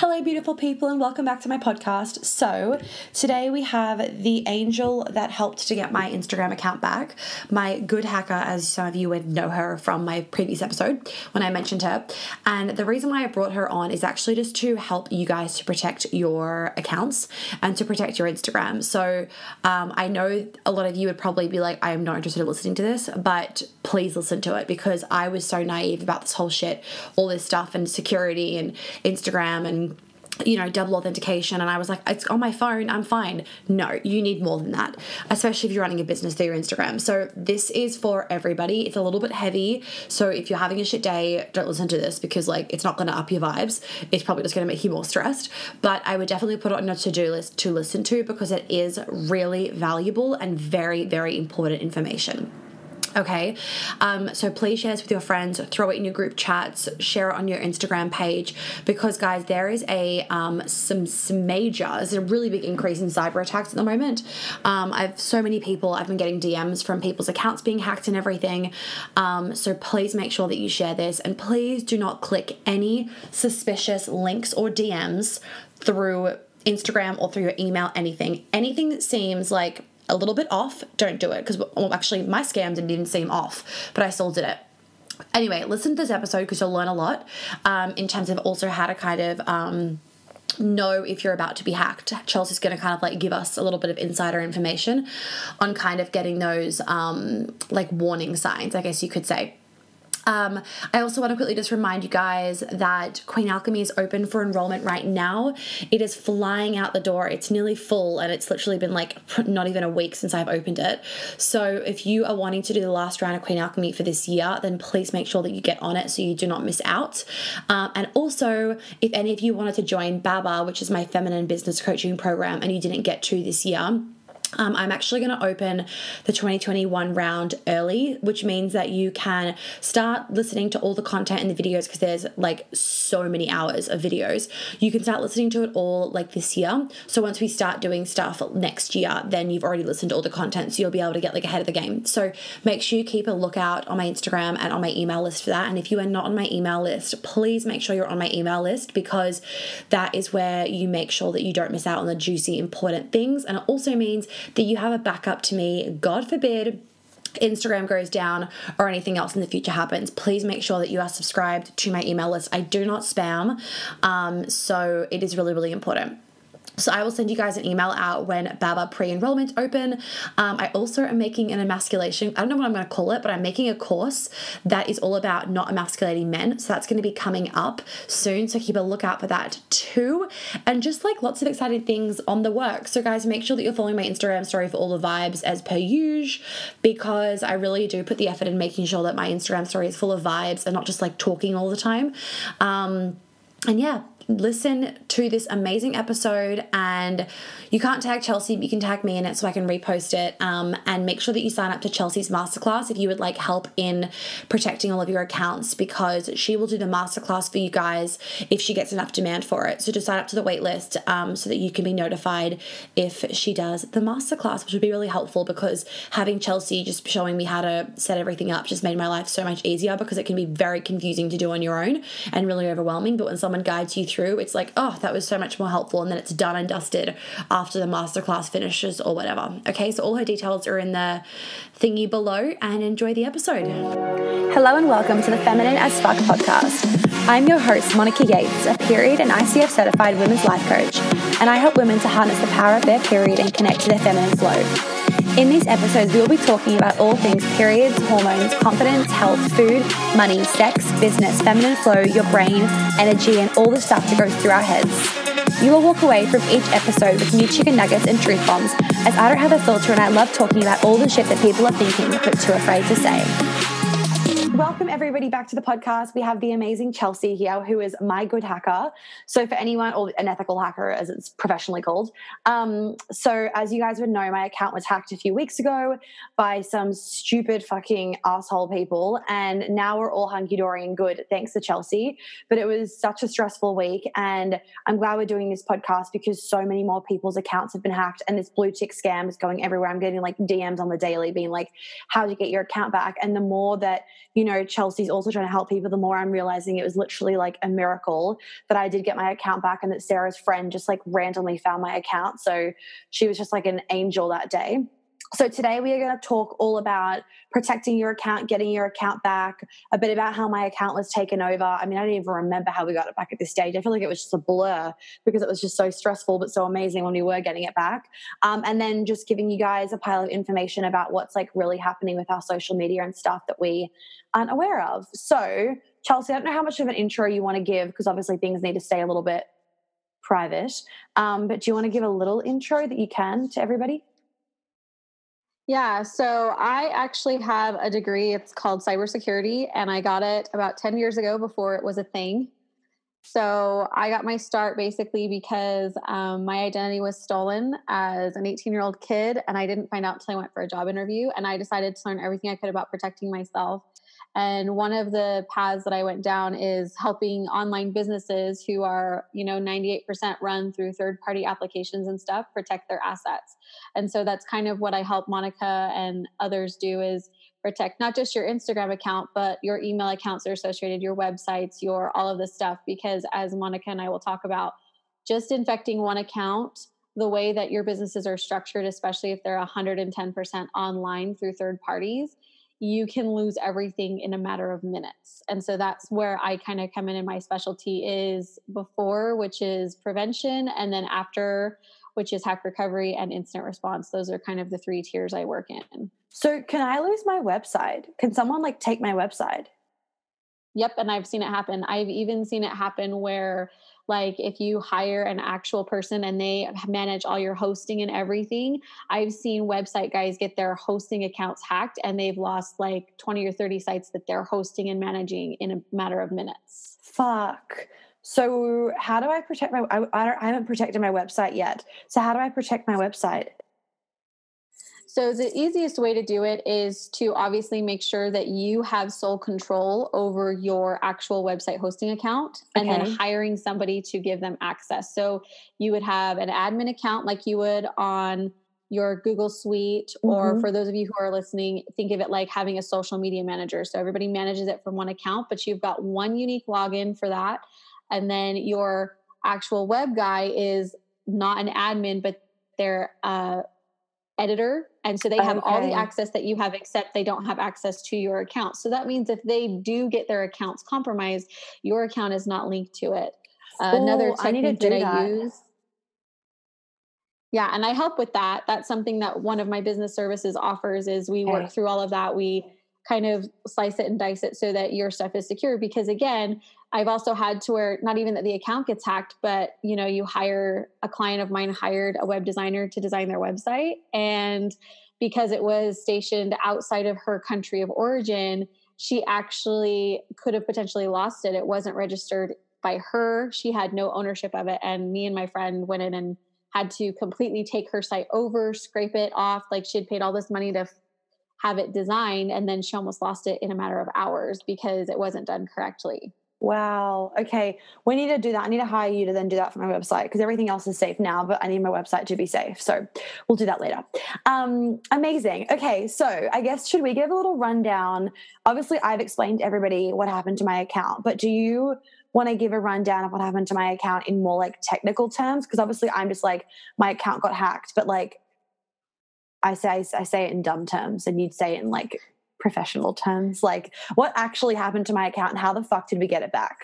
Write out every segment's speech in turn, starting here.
Hello, beautiful people, and welcome back to my podcast. So, today we have the angel that helped to get my Instagram account back, my good hacker, as some of you would know her from my previous episode when I mentioned her. And the reason why I brought her on is actually just to help you guys to protect your accounts and to protect your Instagram. So, um, I know a lot of you would probably be like, I am not interested in listening to this, but please listen to it because I was so naive about this whole shit, all this stuff, and security and Instagram and you know, double authentication. And I was like, it's on my phone, I'm fine. No, you need more than that, especially if you're running a business through your Instagram. So, this is for everybody. It's a little bit heavy. So, if you're having a shit day, don't listen to this because, like, it's not going to up your vibes. It's probably just going to make you more stressed. But I would definitely put it on your to do list to listen to because it is really valuable and very, very important information. Okay, um, so please share this with your friends, throw it in your group chats, share it on your Instagram page because, guys, there is a um, some, some major, there's a really big increase in cyber attacks at the moment. Um, I've so many people, I've been getting DMs from people's accounts being hacked and everything. Um, so please make sure that you share this and please do not click any suspicious links or DMs through Instagram or through your email, anything. Anything that seems like a little bit off, don't do it. Because well, actually, my scam didn't even seem off, but I still did it. Anyway, listen to this episode because you'll learn a lot um, in terms of also how to kind of. Um, know if you're about to be hacked. Chelsea's going to kind of like give us a little bit of insider information on kind of getting those um, like warning signs, I guess you could say. Um, I also want to quickly just remind you guys that Queen Alchemy is open for enrollment right now. It is flying out the door. It's nearly full, and it's literally been like not even a week since I've opened it. So if you are wanting to do the last round of Queen Alchemy for this year, then please make sure that you get on it so you do not miss out. Um, and also, if any of you wanted to join Baba, which is my feminine business coaching program, and you didn't get to this year, um, I'm actually going to open the 2021 round early, which means that you can start listening to all the content in the videos because there's like so many hours of videos. You can start listening to it all like this year. So once we start doing stuff next year, then you've already listened to all the content, so you'll be able to get like ahead of the game. So make sure you keep a lookout on my Instagram and on my email list for that. And if you are not on my email list, please make sure you're on my email list because that is where you make sure that you don't miss out on the juicy, important things. And it also means that you have a backup to me. God forbid Instagram goes down or anything else in the future happens, please make sure that you are subscribed to my email list. I do not spam, um, so it is really, really important. So I will send you guys an email out when Baba pre-enrollment open. Um, I also am making an emasculation. I don't know what I'm going to call it, but I'm making a course that is all about not emasculating men. So that's going to be coming up soon. So keep a lookout for that too. And just like lots of exciting things on the work. So guys, make sure that you're following my Instagram story for all the vibes as per usual, because I really do put the effort in making sure that my Instagram story is full of vibes and not just like talking all the time. Um, and yeah, listen to this amazing episode and you can't tag Chelsea, but you can tag me in it so I can repost it. Um, and make sure that you sign up to Chelsea's masterclass if you would like help in protecting all of your accounts because she will do the masterclass for you guys if she gets enough demand for it. So just sign up to the waitlist um, so that you can be notified if she does the masterclass, which would be really helpful because having Chelsea just showing me how to set everything up just made my life so much easier because it can be very confusing to do on your own and really overwhelming. But when someone guides you through, it's like, oh, that was so much more helpful. And then it's done and dusted after the masterclass finishes or whatever. Okay, so all her details are in the thingy below and enjoy the episode. Hello and welcome to the Feminine as Fuck podcast. I'm your host, Monica Yates, a period and ICF certified women's life coach, and I help women to harness the power of their period and connect to their feminine flow. In these episodes, we will be talking about all things periods, hormones, confidence, health, food, money, sex, business, feminine flow, your brain, energy, and all the stuff that goes through our heads. You will walk away from each episode with new chicken nuggets and truth bombs, as I don't have a filter and I love talking about all the shit that people are thinking but too afraid to say. Welcome, everybody, back to the podcast. We have the amazing Chelsea here, who is my good hacker. So, for anyone, or an ethical hacker as it's professionally called. Um, so, as you guys would know, my account was hacked a few weeks ago by some stupid fucking asshole people. And now we're all hunky dory and good, thanks to Chelsea. But it was such a stressful week. And I'm glad we're doing this podcast because so many more people's accounts have been hacked and this blue tick scam is going everywhere. I'm getting like DMs on the daily being like, how do you get your account back? And the more that, you know, know Chelsea's also trying to help people, the more I'm realizing it was literally like a miracle that I did get my account back and that Sarah's friend just like randomly found my account. So she was just like an angel that day. So, today we are going to talk all about protecting your account, getting your account back, a bit about how my account was taken over. I mean, I don't even remember how we got it back at this stage. I feel like it was just a blur because it was just so stressful, but so amazing when we were getting it back. Um, and then just giving you guys a pile of information about what's like really happening with our social media and stuff that we aren't aware of. So, Chelsea, I don't know how much of an intro you want to give because obviously things need to stay a little bit private. Um, but do you want to give a little intro that you can to everybody? Yeah, so I actually have a degree. It's called cybersecurity, and I got it about 10 years ago before it was a thing. So I got my start basically because um, my identity was stolen as an 18 year old kid, and I didn't find out until I went for a job interview. And I decided to learn everything I could about protecting myself. And one of the paths that I went down is helping online businesses who are, you know, 98% run through third party applications and stuff protect their assets. And so that's kind of what I help Monica and others do is protect not just your Instagram account, but your email accounts are associated, your websites, your all of this stuff. Because as Monica and I will talk about, just infecting one account the way that your businesses are structured, especially if they're 110% online through third parties, you can lose everything in a matter of minutes. And so that's where I kind of come in and my specialty is before, which is prevention, and then after, which is hack recovery and instant response. Those are kind of the three tiers I work in. So, can I lose my website? Can someone like take my website? Yep, and I've seen it happen. I've even seen it happen where like if you hire an actual person and they manage all your hosting and everything i've seen website guys get their hosting accounts hacked and they've lost like 20 or 30 sites that they're hosting and managing in a matter of minutes. Fuck. So how do i protect my I, I, I haven't protected my website yet. So how do i protect my website so, the easiest way to do it is to obviously make sure that you have sole control over your actual website hosting account and okay. then hiring somebody to give them access. So, you would have an admin account like you would on your Google Suite, mm-hmm. or for those of you who are listening, think of it like having a social media manager. So, everybody manages it from one account, but you've got one unique login for that. And then your actual web guy is not an admin, but they're uh, editor and so they have okay. all the access that you have except they don't have access to your account. So that means if they do get their accounts compromised your account is not linked to it. Uh, Ooh, another technique that, that i use yeah and i help with that. That's something that one of my business services offers is we okay. work through all of that. We kind of slice it and dice it so that your stuff is secure. Because again i've also had to where not even that the account gets hacked but you know you hire a client of mine hired a web designer to design their website. And because it was stationed outside of her country of origin she actually could have potentially lost it. It wasn't registered by her. She had no ownership of it. And me and my friend went in and had to completely take her site over scrape it off. Like she had paid all this money to have it designed and then she almost lost it in a matter of hours because it wasn't done correctly. Wow. Okay. We need to do that. I need to hire you to then do that for my website because everything else is safe now, but I need my website to be safe. So we'll do that later. Um, amazing. Okay. So I guess should we give a little rundown? Obviously, I've explained to everybody what happened to my account, but do you want to give a rundown of what happened to my account in more like technical terms? Because obviously, I'm just like, my account got hacked, but like, I say I say it in dumb terms, and you'd say it in like professional terms. Like, what actually happened to my account, and how the fuck did we get it back?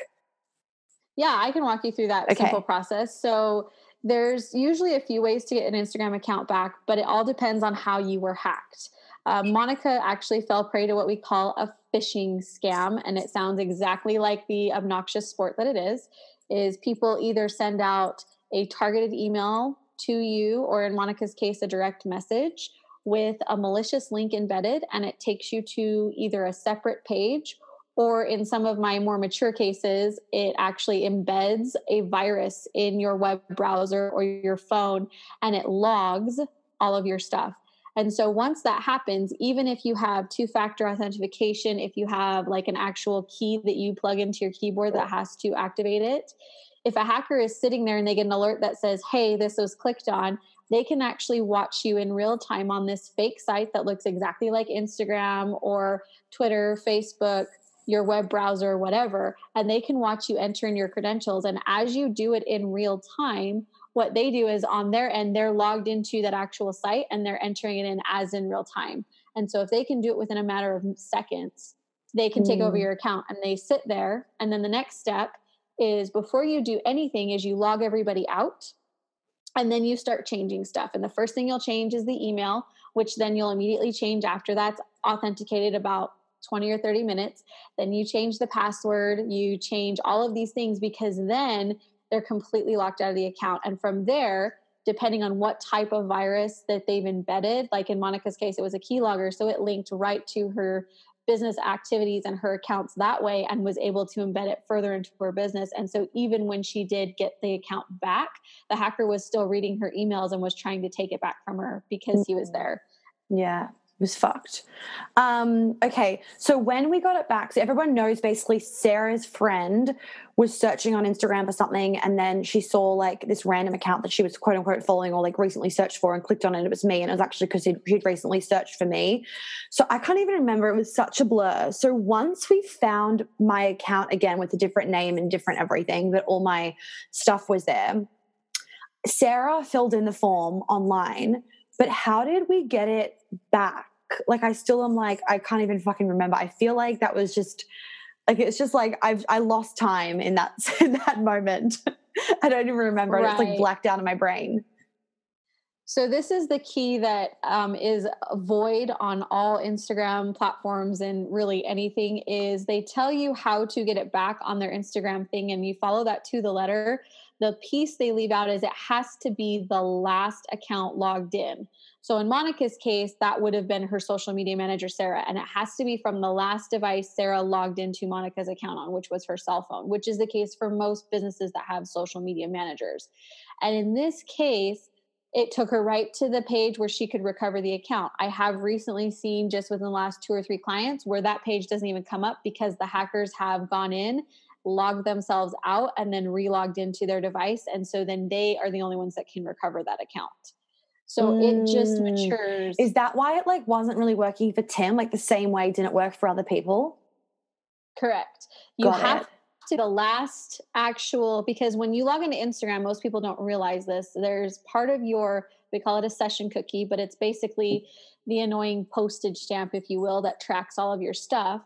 Yeah, I can walk you through that okay. simple process. So there's usually a few ways to get an Instagram account back, but it all depends on how you were hacked. Uh, Monica actually fell prey to what we call a phishing scam, and it sounds exactly like the obnoxious sport that it is. Is people either send out a targeted email to you, or in Monica's case, a direct message with a malicious link embedded, and it takes you to either a separate page or in some of my more mature cases, it actually embeds a virus in your web browser or your phone and it logs all of your stuff. And so once that happens, even if you have two factor authentication, if you have like an actual key that you plug into your keyboard that has to activate it, if a hacker is sitting there and they get an alert that says, hey, this was clicked on, they can actually watch you in real time on this fake site that looks exactly like Instagram or Twitter, Facebook, your web browser, whatever, and they can watch you enter in your credentials. And as you do it in real time, what they do is on their end, they're logged into that actual site and they're entering it in as in real time. And so if they can do it within a matter of seconds, they can mm. take over mm. your account and they sit there. And then the next step is before you do anything is you log everybody out and then you start changing stuff. And the first thing you'll change is the email, which then you'll immediately change after that's authenticated about 20 or 30 minutes. Then you change the password, you change all of these things because then they're completely locked out of the account. And from there, depending on what type of virus that they've embedded, like in Monica's case, it was a keylogger. So it linked right to her business activities and her accounts that way and was able to embed it further into her business. And so even when she did get the account back, the hacker was still reading her emails and was trying to take it back from her because he was mm-hmm. there. Yeah was fucked. Um, okay, so when we got it back, so everyone knows basically Sarah's friend was searching on Instagram for something, and then she saw like this random account that she was quote unquote following or like recently searched for and clicked on it. And it was me, and it was actually because she'd recently searched for me. So I can't even remember. It was such a blur. So once we found my account again with a different name and different everything, but all my stuff was there. Sarah filled in the form online but how did we get it back? Like I still am like I can't even fucking remember. I feel like that was just like it's just like I've I lost time in that in that moment. I don't even remember. Right. It's like blacked out in my brain. So this is the key that um, is void on all Instagram platforms and really anything is they tell you how to get it back on their Instagram thing and you follow that to the letter. The piece they leave out is it has to be the last account logged in. So in Monica's case, that would have been her social media manager, Sarah, and it has to be from the last device Sarah logged into Monica's account on, which was her cell phone, which is the case for most businesses that have social media managers. And in this case, it took her right to the page where she could recover the account. I have recently seen just within the last two or three clients where that page doesn't even come up because the hackers have gone in, logged themselves out, and then relogged into their device. And so then they are the only ones that can recover that account. So mm. it just mm. matures. Is that why it like wasn't really working for Tim? Like the same way didn't work for other people? Correct. You Got have it to the last actual because when you log into Instagram, most people don't realize this. There's part of your we call it a session cookie, but it's basically the annoying postage stamp, if you will, that tracks all of your stuff,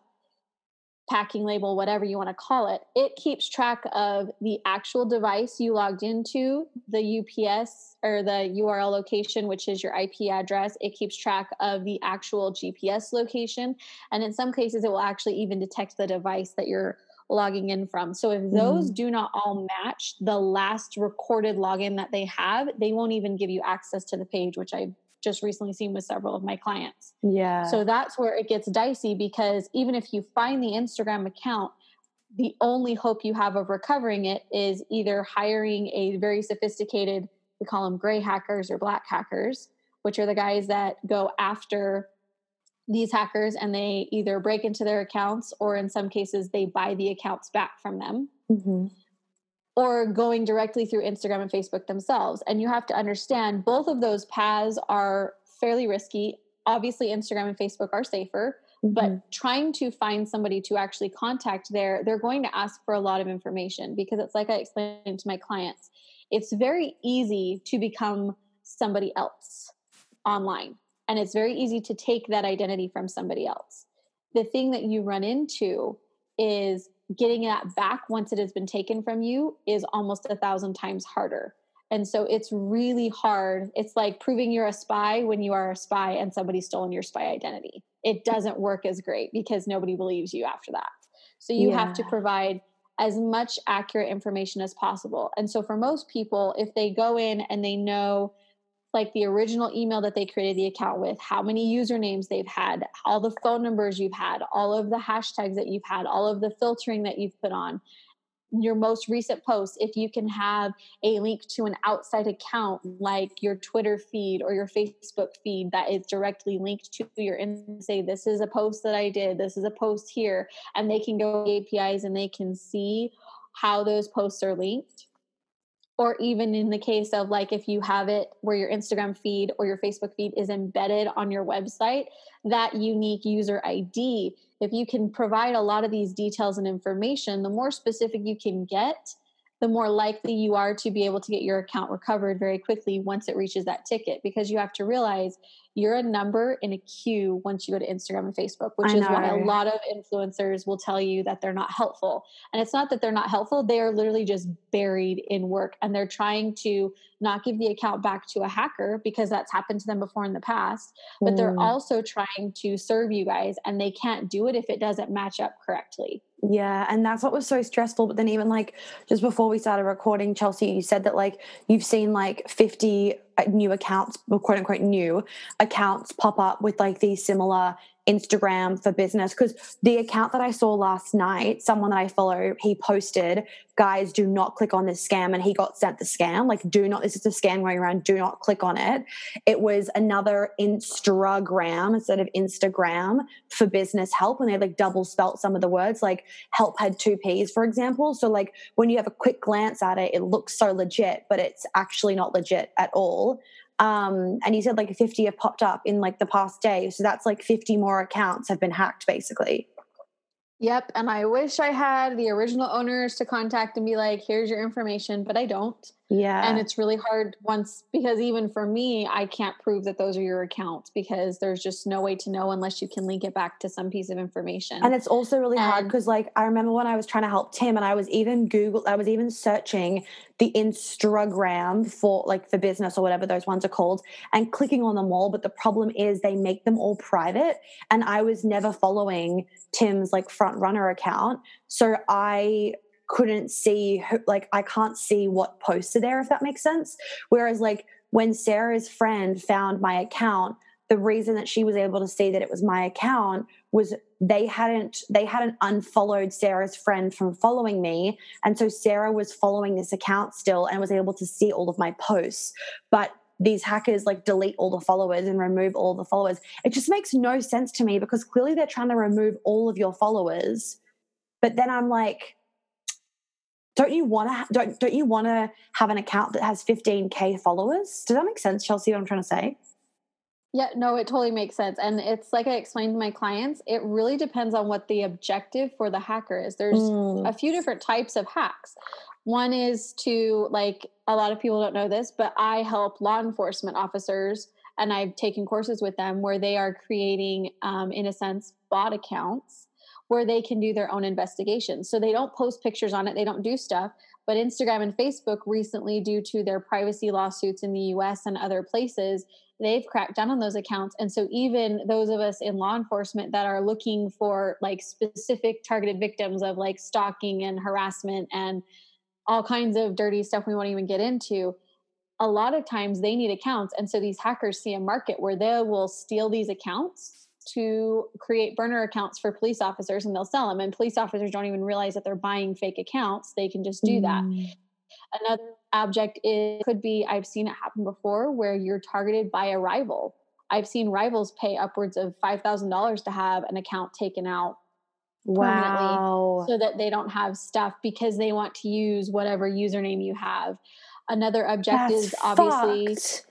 packing label, whatever you want to call it. It keeps track of the actual device you logged into, the UPS or the URL location, which is your IP address. It keeps track of the actual GPS location. And in some cases, it will actually even detect the device that you're logging in from. So if those mm. do not all match the last recorded login that they have, they won't even give you access to the page, which I've just recently seen with several of my clients. Yeah. So that's where it gets dicey because even if you find the Instagram account, the only hope you have of recovering it is either hiring a very sophisticated, we call them gray hackers or black hackers, which are the guys that go after these hackers and they either break into their accounts or in some cases they buy the accounts back from them mm-hmm. Or going directly through instagram and facebook themselves and you have to understand both of those paths are fairly risky obviously instagram and facebook are safer mm-hmm. but trying to find somebody to actually contact there they're going to ask for a lot of information because it's like i explained to my clients it's very easy to become somebody else online and it's very easy to take that identity from somebody else. The thing that you run into is getting that back once it has been taken from you is almost a thousand times harder. And so it's really hard. It's like proving you're a spy when you are a spy and somebody's stolen your spy identity. It doesn't work as great because nobody believes you after that. So you yeah. have to provide as much accurate information as possible. And so for most people, if they go in and they know like the original email that they created the account with, how many usernames they've had, all the phone numbers you've had, all of the hashtags that you've had, all of the filtering that you've put on, your most recent posts, if you can have a link to an outside account like your Twitter feed or your Facebook feed that is directly linked to your and say, This is a post that I did, this is a post here, and they can go APIs and they can see how those posts are linked or even in the case of like if you have it where your Instagram feed or your Facebook feed is embedded on your website, that unique user ID, if you can provide a lot of these details and information, the more specific you can get, the more likely you are to be able to get your account recovered very quickly once it reaches that ticket because you have to realize you're a number in a queue once you go to Instagram and Facebook, which is why a lot of influencers will tell you that they're not helpful. And it's not that they're not helpful, they are literally just buried in work and they're trying to not give the account back to a hacker because that's happened to them before in the past, but mm. they're also trying to serve you guys and they can't do it if it doesn't match up correctly. Yeah, and that's what was so stressful. But then, even like just before we started recording, Chelsea, you said that like you've seen like 50 uh, new accounts, quote unquote, new accounts pop up with like these similar Instagram for business because the account that I saw last night, someone that I follow, he posted, guys, do not click on this scam. And he got sent the scam. Like, do not, this is a scam going around, do not click on it. It was another Instagram instead of Instagram for business help. And they like double spelt some of the words, like help had two P's, for example. So, like, when you have a quick glance at it, it looks so legit, but it's actually not legit at all. Um, and you said like 50 have popped up in like the past day. So that's like 50 more accounts have been hacked basically. Yep. And I wish I had the original owners to contact and be like, here's your information, but I don't. Yeah. And it's really hard once because even for me, I can't prove that those are your accounts because there's just no way to know unless you can link it back to some piece of information. And it's also really and, hard because like I remember when I was trying to help Tim and I was even Google I was even searching the Instagram for like for business or whatever those ones are called and clicking on them all. But the problem is they make them all private. And I was never following Tim's like front runner account. So I couldn't see like I can't see what posts are there if that makes sense. Whereas like when Sarah's friend found my account, the reason that she was able to see that it was my account was they hadn't they hadn't unfollowed Sarah's friend from following me. And so Sarah was following this account still and was able to see all of my posts. But these hackers like delete all the followers and remove all the followers. It just makes no sense to me because clearly they're trying to remove all of your followers. But then I'm like don't you want to don't don't you want to have an account that has 15k followers? Does that make sense chelsea what i'm trying to say? Yeah no it totally makes sense and it's like i explained to my clients it really depends on what the objective for the hacker is. There's mm. a few different types of hacks. One is to like a lot of people don't know this but i help law enforcement officers and i've taken courses with them where they are creating um, in a sense bot accounts where they can do their own investigations. So they don't post pictures on it, they don't do stuff. But Instagram and Facebook recently, due to their privacy lawsuits in the US and other places, they've cracked down on those accounts. And so even those of us in law enforcement that are looking for like specific targeted victims of like stalking and harassment and all kinds of dirty stuff we won't even get into, a lot of times they need accounts. And so these hackers see a market where they will steal these accounts to create burner accounts for police officers and they'll sell them and police officers don't even realize that they're buying fake accounts. They can just do mm. that another object is could be i've seen it happen before where you're targeted by a rival. I've seen rivals pay upwards of $5000 to have an account taken out wow. so that they don't have stuff because they want to use whatever username you have. Another object That's is obviously fucked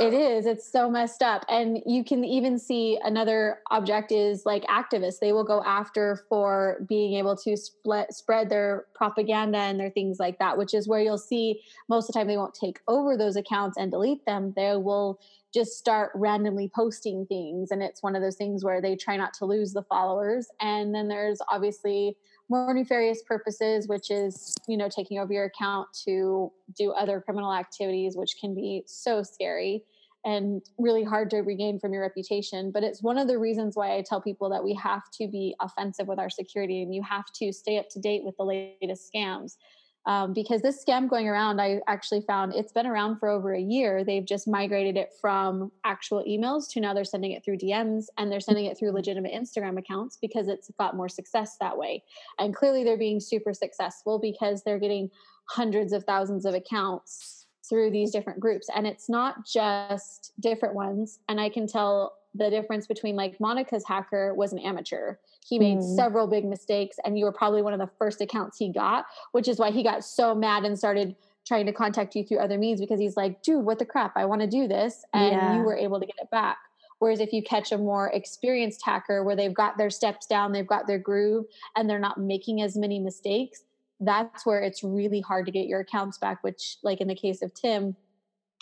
it is. It's so messed up. And you can even see another object is like activists. They will go after for being able to split, spread their propaganda and their things like that, which is where you'll see most of the time they won't take over those accounts and delete them. They will just start randomly posting things. And it's one of those things where they try not to lose the followers. And then there's obviously more nefarious purposes, which is, you know, taking over your account to do other criminal activities, which can be so scary and really hard to regain from your reputation. But it's one of the reasons why I tell people that we have to be offensive with our security and you have to stay up to date with the latest scams um, because this scam going around, I actually found it's been around for over a year. They've just migrated it from actual emails to now they're sending it through DMs and they're sending it through legitimate Instagram accounts because it's got more success that way. And clearly they're being super successful because they're getting hundreds of thousands of accounts through these different groups. And it's not just different ones. And I can tell the difference between like Monica's hacker was an amateur he made mm. several big mistakes, and you were probably one of the first accounts he got, which is why he got so mad and started trying to contact you through other means because he's like, dude, what the crap? I want to do this. And Yeah. you were able to get it back. Whereas if you catch a more experienced hacker where they've got their steps down, they've got their groove, and they're not making as many mistakes, that's where it's really hard to get your accounts back. Which, like in the case of Tim,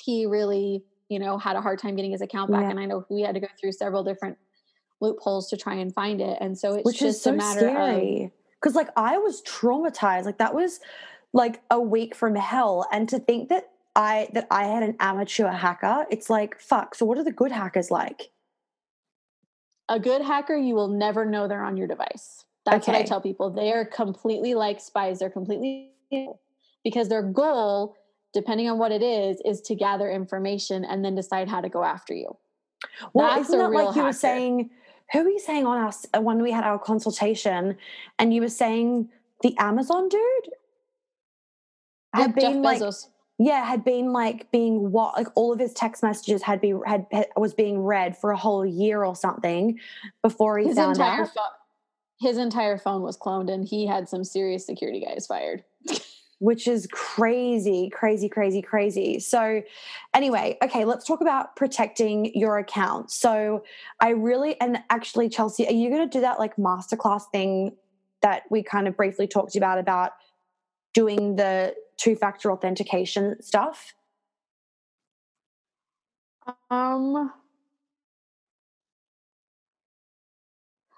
he really, you know, had a hard time getting his account back. Yeah. And I know we had to go through several different loopholes to try and find it. And so it's which just is so a matter of scary because like i was traumatized like that was like a week from hell and to think that i that i had an amateur hacker it's like fuck so what are the good hackers like a good hacker, you will never know they're on your device. That's what I tell people. They are completely like spies. They're completely because their goal, depending on what it is, is to gather information and then decide how to go after you. well That's isn't that like you were saying who were you saying on us uh, when we had our consultation and you were saying the amazon dude had Yep, Jeff been like Bezos. yeah had been like being what like all of his text messages had been had, had was being read for a whole year or something before he His found entire out phone his entire phone was cloned and he had some serious security guys fired. which is crazy crazy crazy crazy. So anyway okay let's talk about protecting your account. So i really and actually chelsea are you going to do that like masterclass thing that we kind of briefly talked about about doing the two factor authentication stuff? Um.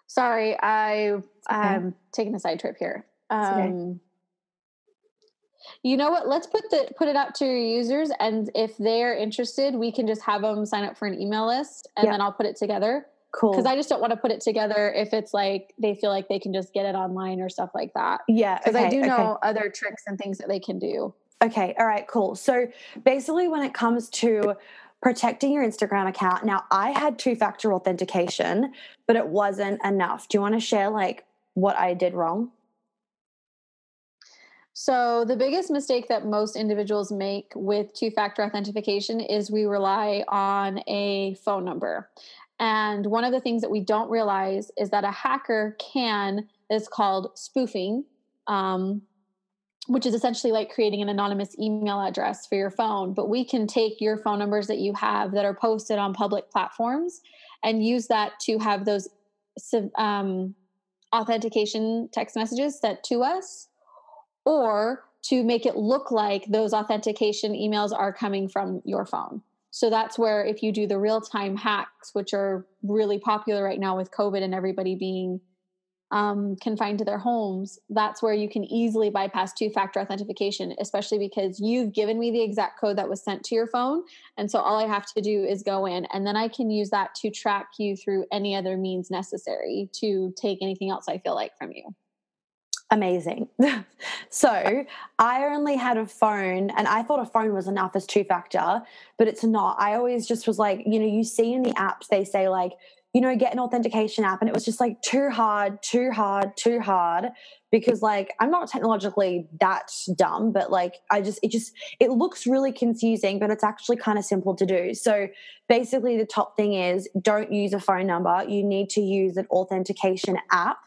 Sorry, I, I'm taking a side trip here. It's okay. You know what? Let's put the put it out to your users, and if they're interested, we can just have them sign up for an email list, and Yeah. then I'll put it together. cool Because I just don't want to put it together if it's like they feel like they can just get it online or stuff like that. yeah Because okay, I do okay. know other tricks and things that they can do. Okay, all right, cool. So basically, when it comes to protecting your Instagram account, now I had two factor authentication, but it wasn't enough. Do you want to share like what I did wrong? So, the biggest mistake that most individuals make with two factor authentication is we rely on a phone number. And one of the things that we don't realize is that a hacker can, is called spoofing, um, which is essentially like creating an anonymous email address for your phone. But we can take your phone numbers that you have that are posted on public platforms and use that to have those um, authentication text messages sent to us or to make it look like those authentication emails are coming from your phone. So that's where if you do the real time hacks, which are really popular right now with COVID and everybody being um, confined to their homes, that's where you can easily bypass two factor authentication, especially because you've given me the exact code that was sent to your phone. And so all I have to do is go in, and then I can use that to track you through any other means necessary to take anything else I feel like from you. Amazing. so I only had a phone, and I thought a phone was enough as two factor, but it's not. I always just was like, you know, you see in the apps, they say, like, you know, get an authentication app. And it was just like too hard, too hard, too hard. Because like I'm not technologically that dumb, but like I just it just it looks really confusing, but it's actually kind of simple to do. So basically the top thing is don't use a phone number. You need to use an authentication app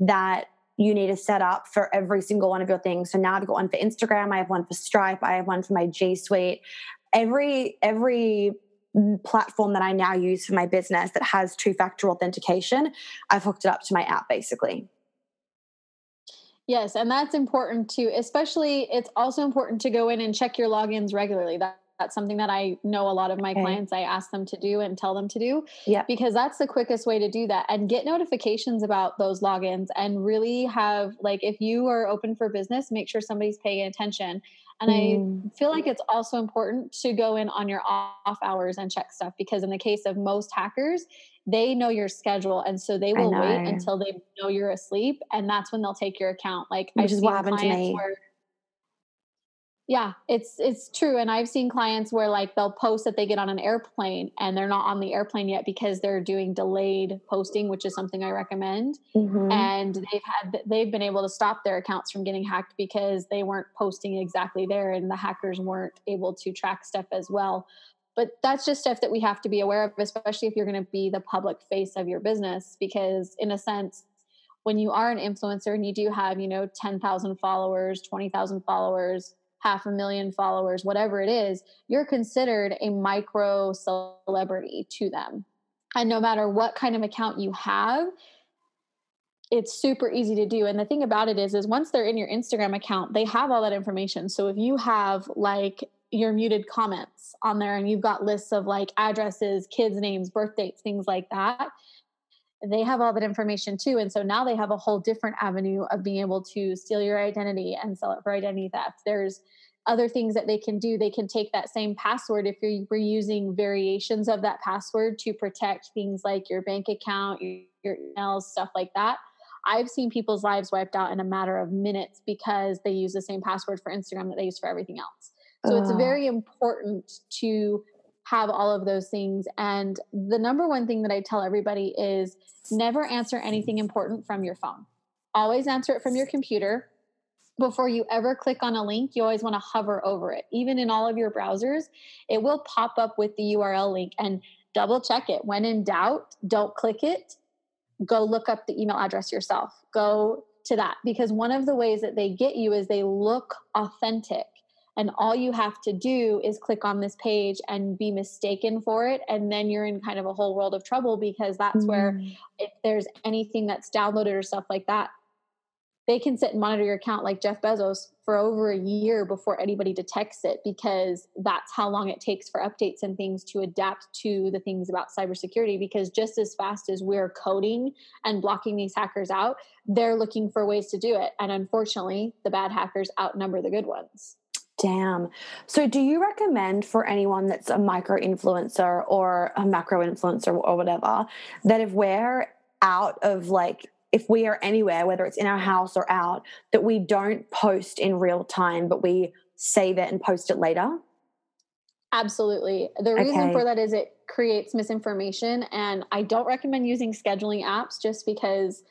that you need to set up for every single one of your things. So now I've got one for Instagram, I have one for Stripe, I have one for my G Suite. Every every platform that I now use for my business that has two factor authentication, I've hooked it up to my app basically. Yes, and that's important too. Especially, it's also important to go in and check your logins regularly. That that's something that I know a lot of my Okay. clients I ask them to do and tell them to do. Yep. Because that's the quickest way to do that and get notifications about those logins and really have like if you are open for business, make sure somebody's paying attention. And Mm. I feel like it's also important to go in on your off hours and check stuff because in the case of most hackers, they know your schedule and so they will wait until they know you're asleep and that's when they'll take your account. Like Which I've is what happened to clients me. where yeah, it's it's true and I've seen clients where like they'll post that they get on an airplane and they're not on the airplane yet because they're doing delayed posting, which is something I recommend Mhm. and they've had they've been able to stop their accounts from getting hacked because they weren't posting exactly there and the hackers weren't able to track stuff as well but that's just stuff that we have to be aware of especially if you're going to be the public face of your business because in a sense when you are an influencer and you do have you know 10,000 followers 20,000 followers half a million followers, whatever it is, you're considered a micro celebrity to them. And no matter what kind of account you have, it's super easy to do. And the thing about it is, is once they're in your Instagram account, they have all that information. So if you have like your muted comments on there and you've got lists of like addresses, kids' names, birth dates, things like that, they have all that information too. And so now they have a whole different avenue of being able to steal your identity and sell it for identity theft. There's other things that they can do. They can take that same password if you're, you're using variations of that password to protect things like your bank account, your, your emails, stuff like that. I've seen people's lives wiped out in a matter of minutes because they use the same password for Instagram that they use for everything else. So it's very important to have all of those things. And the number one thing that I tell everybody is never answer anything important from your phone. Always answer it from your computer. Before you ever click on a link, you always want to hover over it. Even in all of your browsers, it will pop up with the URL link and double check it. When in doubt, don't click it. Go look up the email address yourself. Go to that because one of the ways that they get you is they look authentic and all you have to do is click on this page and be mistaken for it and then you're in kind of a whole world of trouble because that's mm. where if there's anything that's downloaded or stuff like that they can sit and monitor your account like Jeff Bezos for over a year before anybody detects it because that's how long it takes for updates and things to adapt to the things about cybersecurity. Because just as fast as we're coding and blocking these hackers out, they're looking for ways to do it. And unfortunately, the bad hackers outnumber the good ones. Damn. So, do you recommend for anyone that's a micro influencer or a macro influencer or whatever that if we're out of like, if we are anywhere, whether it's in our house or out, that we don't post in real time, but we save it and post it later? Absolutely. The reason okay. for that is it creates misinformation. And I don't recommend using scheduling apps just because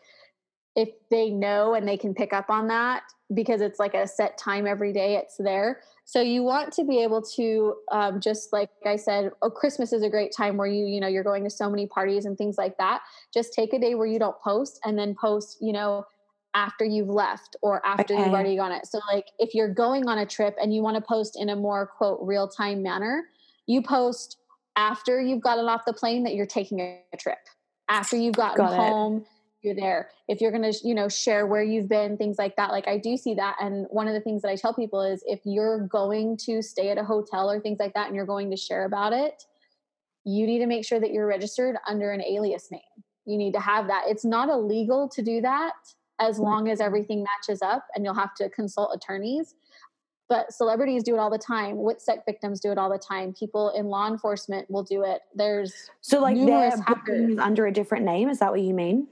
if they know and they can pick up on that because it's like a set time every day it's there. So you want to be able to um, just like i said oh christmas is a great time where you you know you're going to so many parties and things like that. Just take a day where you don't post and then post you know after you've left or after okay. you've already gone it so like if you're going on a trip and you want to post in a more quote real time manner you post after you've gotten off the plane that you're taking a trip after you've gotten Got home it you're there if you're going to you know share where you've been things like that like i do see that and one of the things that i tell people is if you're going to stay at a hotel or things like that and you're going to share about it you need to make sure that you're registered under an alias name. You need to have that. It's not illegal to do that as mm-hmm. long as everything matches up and you'll have to consult attorneys but celebrities do it all the time. WITSEC victims do it all the time. People in law enforcement will do it. There's so like they're under a different name? Is that what you mean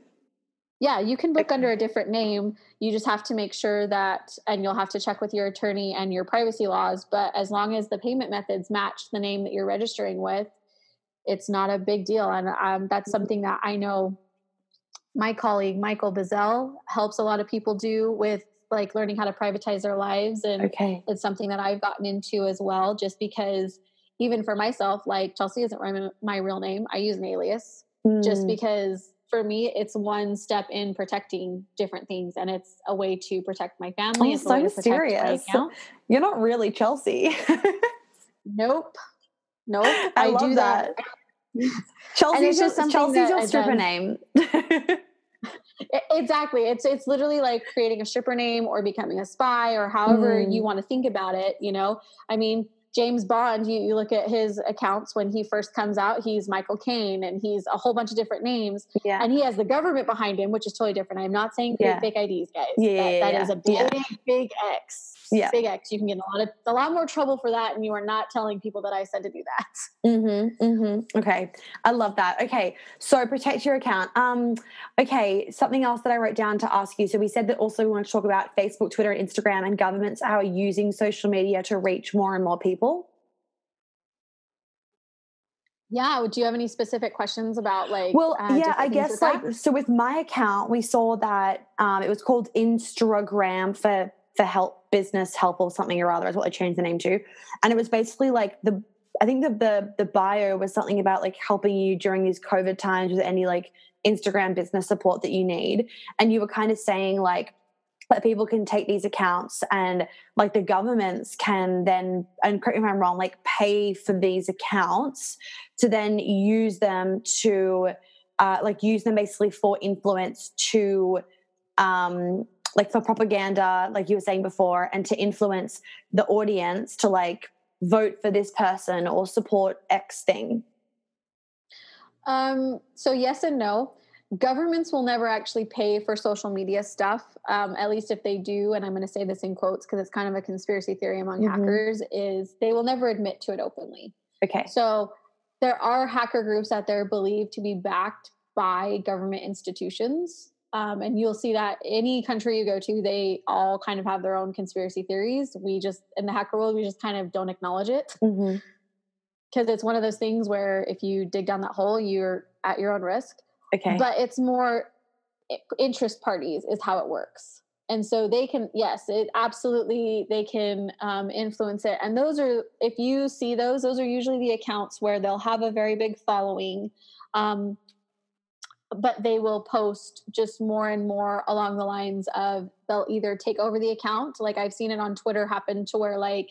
yeah, you can book under a different name. You just have to make sure that, and you'll have to check with your attorney and your privacy laws. But as long as the payment methods match the name that you're registering with, it's not a big deal. And um, that's something that I know my colleague Michael Bazzell helps a lot of people do with like learning how to privatize their lives. And okay. it's something that I've gotten into as well, just because even for myself, like Chelsea isn't my real name. I use an alias mm. just because for me, it's one step in protecting different things, and it's a way to protect my family. Oh, it's so mysterious. You're not really Chelsea. nope, nope. I, I love that. that. Chelsea's just Chelsea's your stripper name. exactly. It's it's literally like creating a stripper name or becoming a spy or however mm. you want to think about it. You know, I mean James Bond, you, you look at his accounts when he first comes out, he's Michael Caine and he's a whole bunch of different names. Yeah. And he has the government behind him, which is totally different. I'm not saying yeah. fake IDs, guys. Yeah, that, yeah, that is a big, big X yeah. big X. You can get a lot of a lot more trouble for that, and you are not telling people that I said to do that. Mm-hmm. Mm-hmm. Okay, I love that. Okay, so protect your account. Um, okay, something else that I wrote down to ask you. So we said that also we want to talk about Facebook, Twitter, and Instagram, and governments are using social media to reach more and more people. Yeah. Do you have any specific questions about like? Well, uh, yeah, I guess like so. With my account, we saw that um, it was called Instagram for for help business help or something or other is what I changed the name to, and it was basically like the I think the the the bio was something about like helping you during these COVID times with any like Instagram business support that you need, and you were kind of saying like that people can take these accounts and like the governments can then and correct me if i'm wrong like pay for these accounts to then use them to uh, like use them basically for influence to um like for propaganda like you were saying before and to influence the audience to like vote for this person or support x thing? Um so yes and no. Governments will never actually pay for social media stuff um, at least if they do and i'm going to say this in quotes because it's kind of a conspiracy theory among mm-hmm. hackers is they will never admit to it openly. Okay. So there are hacker groups out there believed to be backed by government institutions um, and you'll see that any country you go to they all kind of have their own conspiracy theories we just in the hacker world we just kind of don't acknowledge it because mm-hmm. it's one of those things where if you dig down that hole you're at your own risk Okay. But it's more interest parties is how it works. And so they can, yes, it absolutely they can um, influence it. And those are, if you see those, those are usually the accounts where they'll have a very big following, um, but they will post just more and more along the lines of they'll either take over the account, like I've seen it on Twitter happen to where like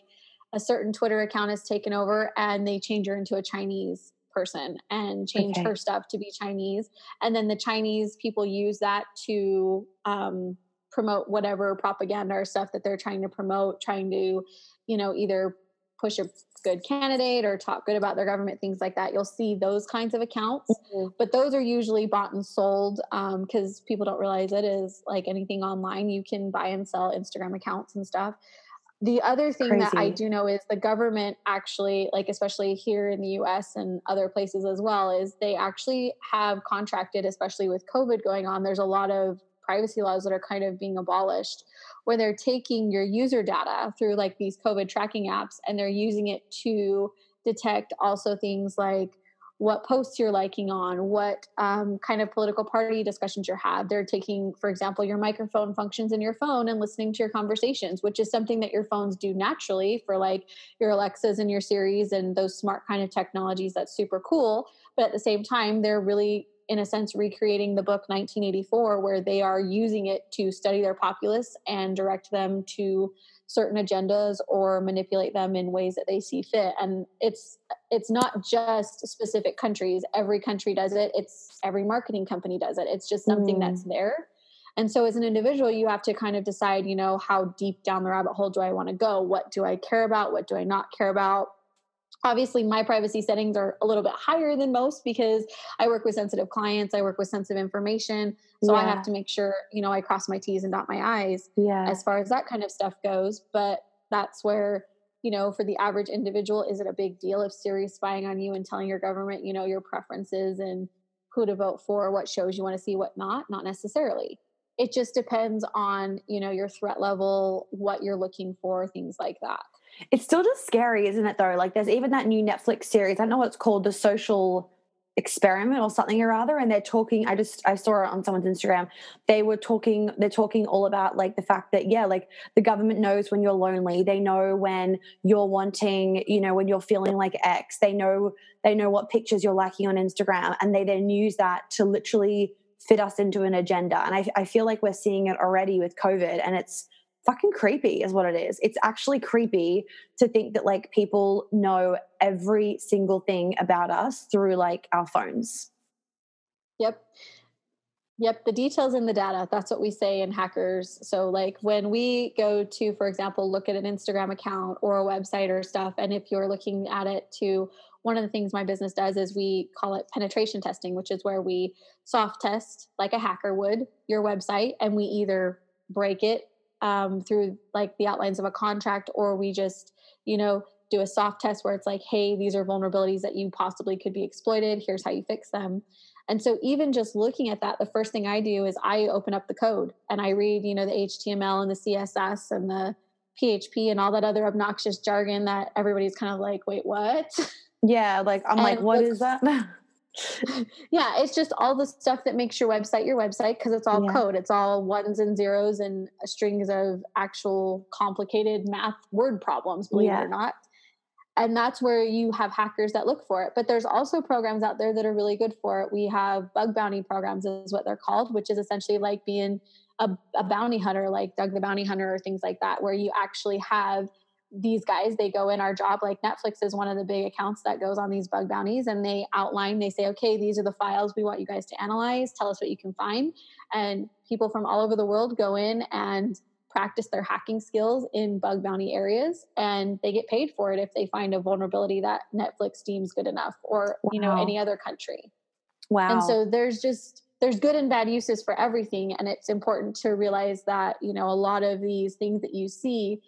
a certain Twitter account is taken over and they change her into a Chinese person and change okay. her stuff to be Chinese. And then the Chinese people use that to um, promote whatever propaganda or stuff that they're trying to promote, trying to, you know, either push a good candidate or talk good about their government, things like that. You'll see those kinds of accounts, mm-hmm. but those are usually bought and sold because um, people don't realize it is like anything online. You can buy and sell Instagram accounts and stuff. The other thing Crazy. that I do know is the government actually, like especially here in the US and other places as well, is they actually have contracted, especially with COVID going on, there's a lot of privacy laws that are kind of being abolished where they're taking your user data through like these COVID tracking apps and they're using it to detect also things like what posts you're liking on, what um, kind of political party discussions you have. They're taking, for example, your microphone functions in your phone and listening to your conversations, which is something that your phones do naturally for like your Alexas and your Siris and those smart kind of technologies. That's super cool. But at the same time, they're really, in a sense, recreating the book 1984, where they are using it to study their populace and direct them to certain agendas or manipulate them in ways that they see fit. And it's it's not just specific countries. Every country does it. It's every marketing company does it. It's just something mm. that's there. And so as an individual you have to kind of decide you know how deep down the rabbit hole do i want to go? What do i care about? What do i not care about obviously my privacy settings are a little bit higher than most because i work with sensitive clients i work with sensitive information so yeah. i have to make sure you know i cross my t's and dot my i's yeah. as far as that kind of stuff goes but that's where you know for the average individual is it a big deal if siri's spying on you and telling your government you know your preferences and who to vote for what shows you want to see what not not necessarily it just depends on you know your threat level what you're looking for things like that it's still just scary, isn't it? Though, like there's even that new Netflix series. I don't know what it's called, the social experiment or something or other and they're talking i just i saw it on someone's instagram they were talking they're talking all about like the fact that yeah like the government knows when you're lonely they know when you're wanting you know when you're feeling like x they know they know what pictures you're liking on instagram and they then use that to literally fit us into an agenda and i, I feel like we're seeing it already with covid and it's fucking creepy is what it is. It's actually creepy to think that like people know every single thing about us through like our phones. Yep. Yep, the details in the data. That's what we say in hackers. So, like when we go to, for example, look at an Instagram account or a website or stuff, and if you're looking at it to one of the things my business does is we call it penetration testing, which is where we soft test like a hacker would your website, and we either break it um, through like the outlines of a contract, or we just, you know, do a soft test where it's like, hey, these are vulnerabilities that you possibly could be exploited. Here's how you fix them. And so, even just looking at that, the first thing I do is I open up the code and I read, you know, the HTML and the CSS and the PHP and all that other obnoxious jargon that everybody's kind of like, wait, what? Yeah, like I'm and like, what is that? yeah, it's just all the stuff that makes your website your website because it's all yeah. code. It's all ones and zeros and strings of actual complicated math word problems, believe yeah. it or not. And that's where you have hackers that look for it. But there's also programs out there that are really good for it. We have bug bounty programs, is what they're called, which is essentially like being a, a bounty hunter like Dog the Bounty Hunter or things like that, where you actually have these guys they go in our job like netflix is one of the big accounts that goes on these bug bounties and they outline they say okay these are the files we want you guys to analyze. Tell us what you can find. And people from all over the world go in and practice their hacking skills in bug bounty areas and they get paid for it if they find a vulnerability that netflix deems good enough or wow. you know any other country. Wow and so there's just there's good and bad uses for everything and it's important to realize that you know a lot of these things that you see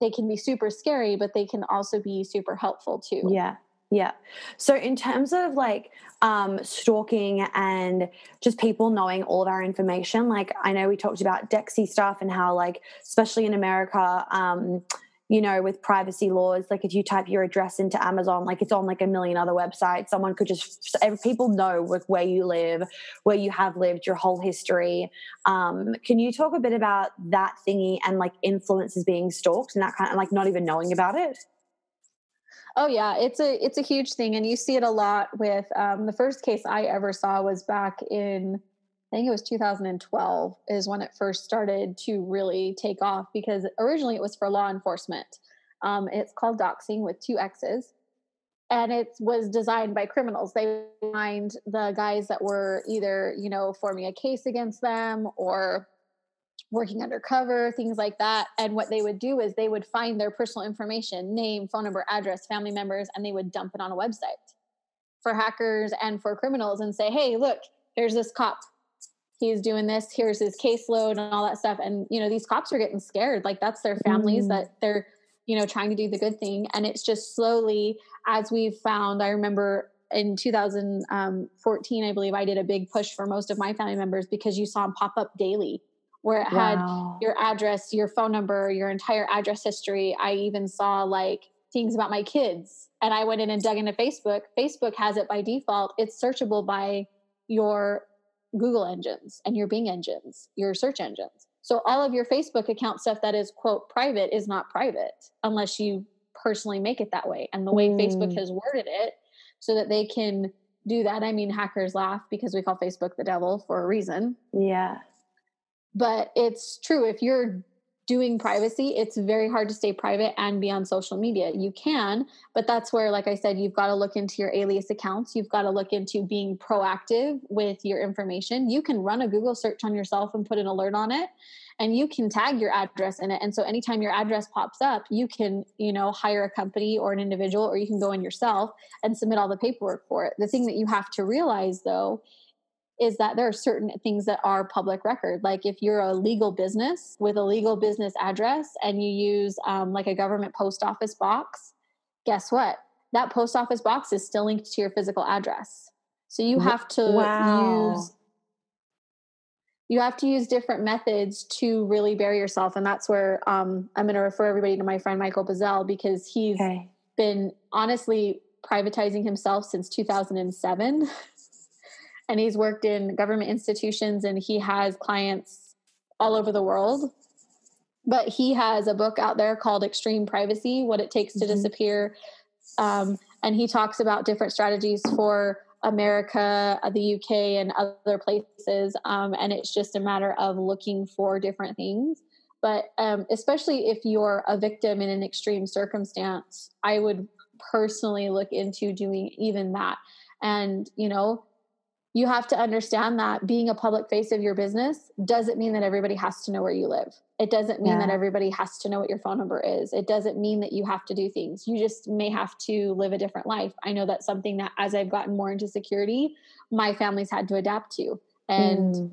they can be super scary but they can also be super helpful too yeah yeah. So in terms of like um stalking and just people knowing all of our information, like I know we talked about Dexy stuff and how like especially in America, um you know, with privacy laws, like if you type your address into Amazon, like it's on like a million other websites, someone could just, people know like where you live, where you have lived, your whole history. Um, can you talk a bit about that thingy and like influences being stalked and that kind of like not even knowing about it? Oh yeah, it's a it's a huge thing, and you see it a lot with um, the first case I ever saw was back in I think it was 2012 is when it first started to really take off because originally it was for law enforcement. Um, it's called doxing with two X's. And it was designed by criminals. They find the guys that were either, you know, forming a case against them or working undercover, things like that. And what they would do is they would find their personal information, name, phone number, address, family members, and they would dump it on a website for hackers and for criminals and say, hey, look, here's this cop he's doing this here's his caseload and all that stuff and you know these cops are getting scared like that's their families mm. that they're you know trying to do the good thing and it's just slowly as we've found i remember in 2014 i believe i did a big push for most of my family members because you saw them pop up daily where it wow. had your address your phone number your entire address history i even saw like things about my kids and i went in and dug into facebook facebook has it by default it's searchable by your Google engines and your Bing engines, your search engines. So all of your Facebook account stuff that is quote private is not private unless you personally make it that way. And the way mm. Facebook has worded it so that they can do that. I mean, hackers laugh because we call Facebook the devil for a reason. Yeah. But it's true. If you're doing privacy, it's very hard to stay private and be on social media. You can, but that's where, like I said, you've got to look into your alias accounts. You've got to look into being proactive with your information. You can run a Google search on yourself and put an alert on it, and you can tag your address in it. And so anytime your address pops up, you can, you know, hire a company or an individual, or you can go in yourself and submit all the paperwork for it. The thing that you have to realize though is that there are certain things that are public record. Like if you're a legal business with a legal business address and you use um, like a government post office box, guess what? That post office box is still linked to your physical address. So you have to wow. use you have to use different methods to really bury yourself and that's where um, i'm going to refer everybody to my friend michael Bazzell because he's okay. been honestly privatizing himself since 2007 and he's worked in government institutions and he has clients all over the world. But he has a book out there called extreme privacy what it takes to mm-hmm. disappear. Um, and he talks about different strategies for america uh, the uk and other places. Um, and it's just a matter of looking for different things. But um, especially if you're a victim in an extreme circumstance i would personally look into doing even that. And you know you have to understand that being a public face of your business doesn't mean that everybody has to know where you live. It doesn't mean yeah. that everybody has to know what your phone number is. It doesn't mean that you have to do things. You just may have to live a different life. I know that's something that as I've gotten more into security, my family's had to adapt to. And mm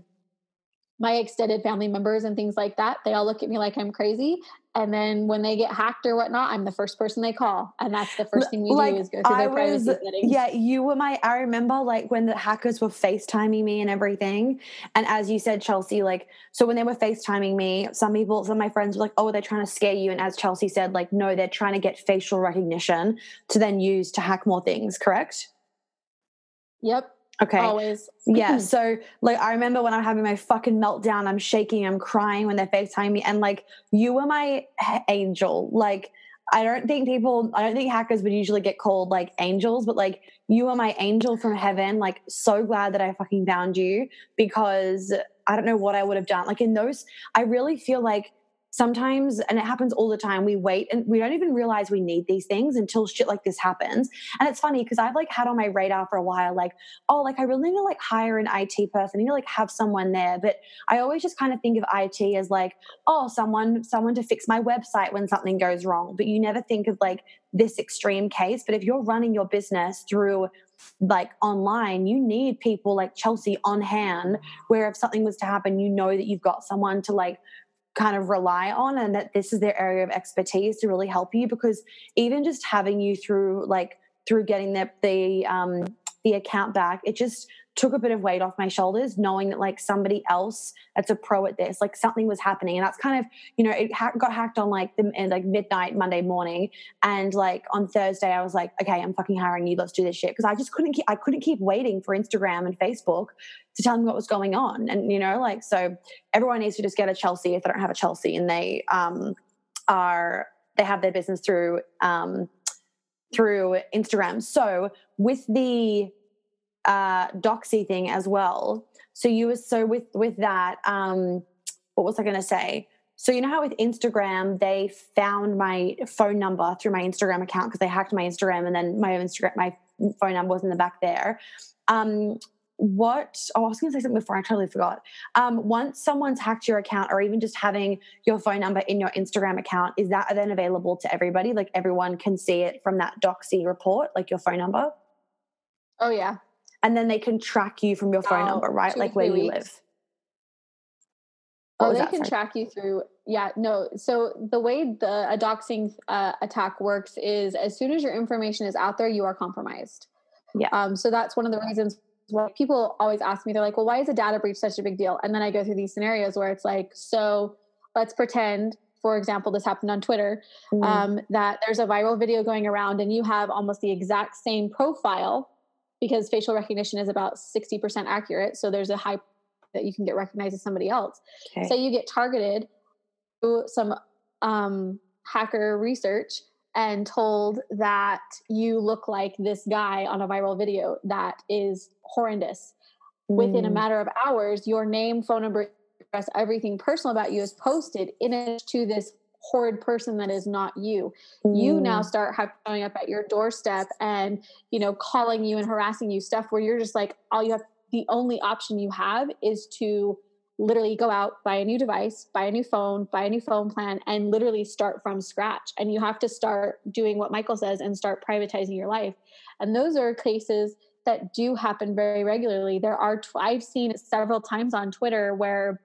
my extended family members and things like that, they all look at me like I'm crazy. And then when they get hacked or whatnot, I'm the first person they call. And that's the first thing we like, do is go through their privacy settings. Yeah, you were my I remember like when the hackers were FaceTiming me and everything. And as you said, Chelsea, like so when they were FaceTiming me, some people, some of my friends were like, Oh, they're trying to scare you. And as Chelsea said, like, no, they're trying to get facial recognition to then use to hack more things, correct? Yep. Okay. Always. yeah. So like I remember when I'm having my fucking meltdown, I'm shaking, I'm crying when they're FaceTiming me. And like you were my angel. Like I don't think people, I don't think hackers would usually get called like angels, but like you are my angel from heaven. Like, so glad that I fucking found you because I don't know what I would have done. Like, in those, I really feel like sometimes and it happens all the time we wait and we don't even realize we need these things until shit like this happens. And it's funny because i've like had on my radar for a while like oh like i really need to like hire an it person. Need to like have someone there. But i always just kind of think of it as like oh someone someone to fix my website when something goes wrong. But you never think of like this extreme case. But if you're running your business through like online, you need people like Chelsea on hand, where if something was to happen, you know that you've got someone to like kind of rely on and that this is their area of expertise to really help you because even just having you through like through getting the the um the account back it just took a bit of weight off my shoulders knowing that like somebody else that's a pro at this like something was happening. And that's kind of you know it ha- got hacked on like the and like midnight monday morning. And like on thursday i was like okay i'm fucking hiring you. Let's do this shit. Because i just couldn't keep i couldn't keep waiting for instagram and facebook to tell me what was going on. And you know like so everyone needs to just get a chelsea if they don't have a chelsea. And they um are they have their business through um through instagram. So with the uh, doxy thing as well. So you were so with with that. Um, what was I going to say? So you know how with Instagram they found my phone number through my Instagram account because they hacked my Instagram and then my Instagram my phone number was in the back there. Um, what oh, I was going to say something before I totally forgot. Um, once someone's hacked your account, or even just having your phone number in your Instagram account, is that then available to everybody? Like everyone can see it from that Doxy report, like your phone number. Oh yeah, and then they can track you from your phone number, right? Like where you live. What oh, they can Sorry. track you through. Yeah, no. So the way the a doxing uh, attack works is as soon as your information is out there, you are compromised. Yeah. Um, so that's one of the reasons why people always ask me. They're like, "Well, why is a data breach such a big deal?" And then I go through these scenarios where it's like, so let's pretend for example, this happened on Twitter, mm. um, that there's a viral video going around and you have almost the exact same profile because facial recognition is about 60% accurate. So there's a high that you can get recognized as somebody else. Okay. So you get targeted through some um, hacker research and told that you look like this guy on a viral video that is horrendous. Mm. Within a hmm. matter of hours, your name, phone number, address, everything personal about you is posted in it to this horrid person that is not you. Mm. You now mm. start showing up at your doorstep and, you know, calling you and harassing you stuff where you're just like, all you have, the only option you have is to literally go out, buy a new device, buy a new phone, buy a new phone plan, and literally start from scratch. And you have to start doing what Michael says and start privatizing your life. And those are cases that do happen very regularly. There are, I've seen it several times on Twitter where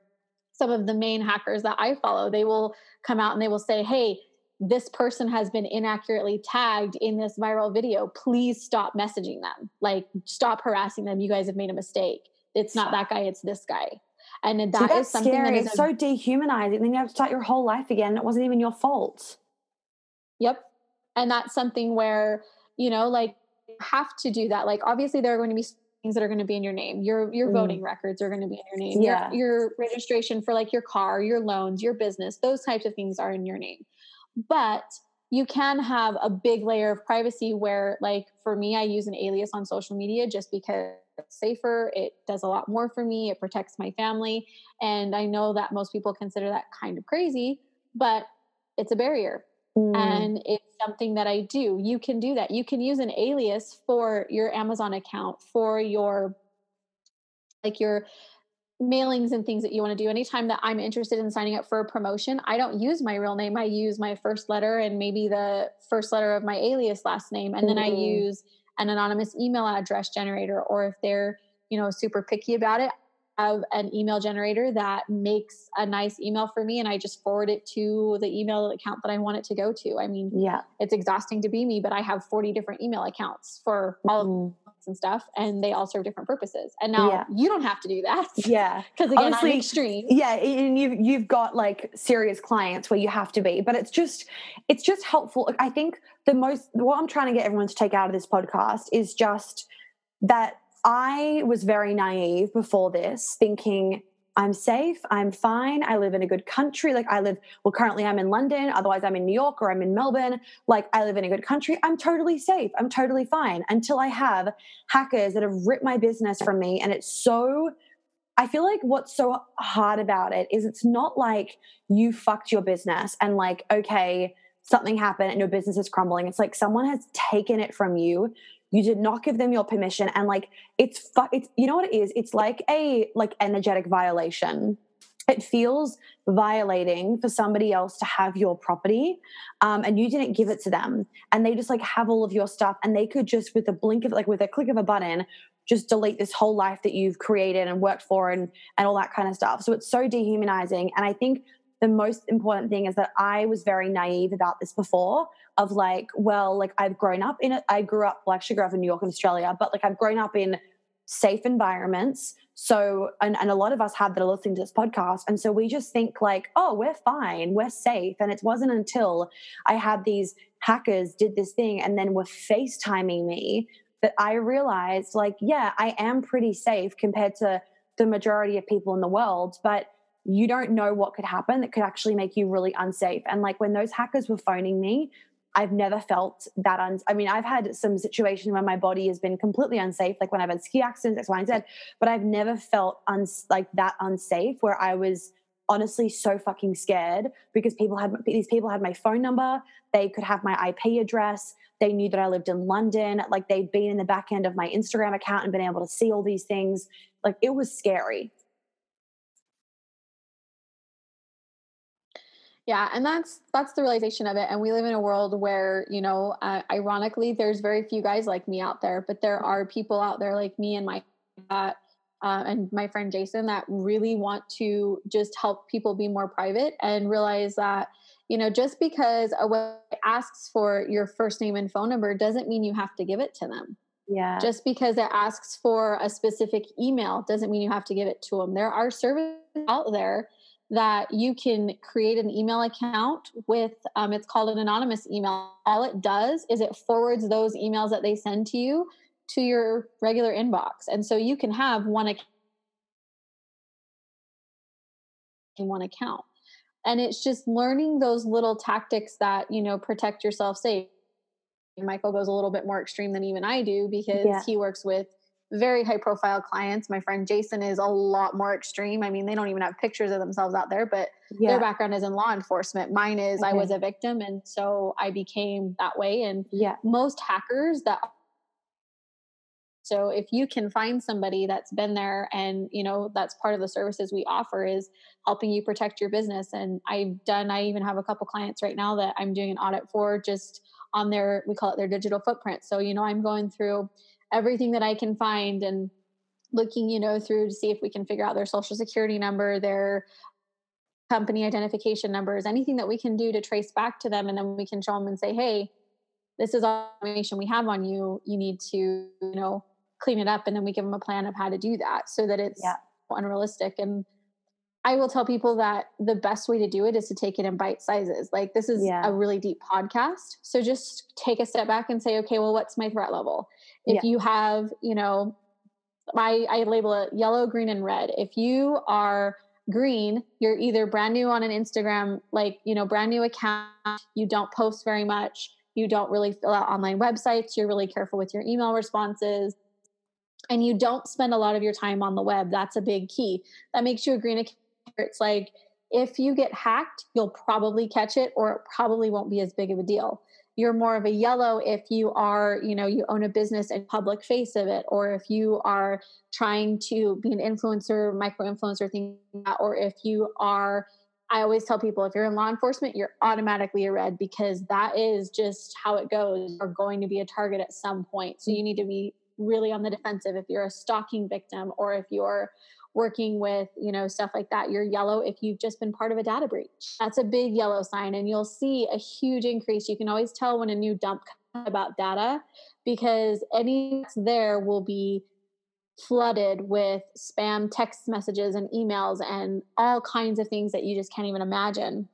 some of the main hackers that I follow, they will come out and they will say, hey, this person has been inaccurately tagged in this viral video. Please stop messaging them. Like, stop harassing them. You guys have made a mistake. It's not that guy, it's this guy. And that See, is something scary. that is it's so dehumanizing. Then you have to start your whole life again. It wasn't even your fault. Yep. And that's something where, you know, like, have to do that. Like, obviously, there are going to be things that are going to be in your name. Your your mm. voting records are going to be in your name. Yeah. Your, your registration for like your car, your loans, your business, those types of things are in your name. But you can have a big layer of privacy where like for me I use an alias on social media just because it's safer, it does a lot more for me, it protects my family, and I know that most people consider that kind of crazy, but it's a barrier. Mm. And it's something that I do. You can do that. You can use an alias for your Amazon account, for your like your mailings and things that you want to do. Anytime that I'm interested in signing up for a promotion, I don't use my real name. I use my first letter and maybe the first letter of my alias last name. And mm. then I mm. use an anonymous email address generator. Or if they're, you know, super picky about it, have an email generator that makes a nice email for me and I just forward it to the email account that I want it to go to. I mean, yeah, it's exhausting to be me, but I have 40 different email accounts for all mm-hmm. of and stuff and they all serve different purposes. And now yeah. you don't have to do that. Yeah. Cuz again, Honestly, I'm extreme. Yeah, and you have you've got like serious clients where you have to be, but it's just it's just helpful. I think the most what I'm trying to get everyone to take out of this podcast is just that I was very naive before this, thinking I'm safe. I'm fine. I live in a good country. Like I live, well, currently I'm in London. Otherwise, I'm in New York or I'm in Melbourne. Like I live in a good country. I'm totally safe. I'm totally fine until I have hackers that have ripped my business from me. And it's so, I feel like what's so hard about it is it's not like you fucked your business and like, okay, something happened and your business is crumbling. It's like someone has taken it from you you did not give them your permission and like it's fu- it's you know what it is? It's like a like energetic violation. It feels violating for somebody else to have your property um, and you didn't give it to them and they just like have all of your stuff and they could just with a blink of like with a click of a button just delete this whole life that you've created and worked for and and all that kind of stuff. So it's so dehumanizing and i think the most important thing is that I was very naive about this before of like, well, like I've grown up in it. I grew up, well, actually grew up in New York and Australia, but like I've grown up in safe environments. So, and, and a lot of us have that are listening to this podcast. And so we just think like, oh, we're fine, we're safe. And it wasn't until I had these hackers did this thing and then were FaceTiming me that I realized like, yeah, I am pretty safe compared to the majority of people in the world. But you don't know what could happen that could actually make you really unsafe. And like when those hackers were phoning me, I've never felt that. Un- I mean, I've had some situations where my body has been completely unsafe, like when I've had ski accidents, X, Y, and Z, but I've never felt uns- like that unsafe where I was honestly so fucking scared because people had these people had my phone number, they could have my IP address, they knew that I lived in London, like they'd been in the back end of my Instagram account and been able to see all these things. Like it was scary. Yeah and that's that's the realization of it and we live in a world where you know uh, ironically there's very few guys like me out there but there are people out there like me and my uh, uh, and my friend jason that really want to just help people be more private and realize that you know just because a website asks for your first name and phone number doesn't mean you have to give it to them. Yeah. Just because it asks for a specific email doesn't mean you have to give it to them there are services out there that you can create an email account with um, it's called an anonymous email. All it does is it forwards those emails that they send to you to your regular inbox. And so you can have one account in one account. And it's just learning those little tactics that you know protect yourself safe michael goes a little bit more extreme than even i do because yeah. he works with very high profile clients. My friend Jason is a lot more extreme. I mean, they don't even have pictures of themselves out there, but yeah. their background is in law enforcement. Mine is okay. I was a victim and so I became that way and yeah. most hackers that so if you can find somebody that's been there and you know that's part of the services we offer is helping you protect your business and I've done I even have a couple clients right now that I'm doing an audit for just on their we call it their digital footprint. So you know I'm going through everything that I can find and looking, you know, through to see if we can figure out their social security number, their company identification numbers, anything that we can do to trace back to them. And then we can show them and say, hey, this is all information we have on you. You need to, you know, clean it up. And then we give them a plan of how to do that so that it's yeah. unrealistic. And I will tell people that the best way to do it is to take it in bite sizes. Like this is yeah. a really deep podcast. So just take a step back and say, okay, well, what's my threat level? If yeah. you have, you know, I, I label it yellow, green, and red. If you are green, you're either brand new on an Instagram, like, you know, brand new account, you don't post very much, you don't really fill out online websites, you're really careful with your email responses, and you don't spend a lot of your time on the web. That's a big key. That makes you a green account. It's like if you get hacked, you'll probably catch it or it probably won't be as big of a deal. You're more of a yellow if you are you know you own a business and public face of it or if you are trying to be an influencer micro influencer thing or if you are i always tell people if you're in law enforcement you're automatically a red because that is just how it goes. You're going to be a target at some point. So you need to be really on the defensive if you're a stalking victim or if you're working with you know stuff like that you're yellow if you've just been part of a data breach. That's a big yellow sign and you'll see a huge increase. You can always tell when a new dump comes about data because any there will be flooded with spam text messages and emails and all kinds of things that you just can't even imagine.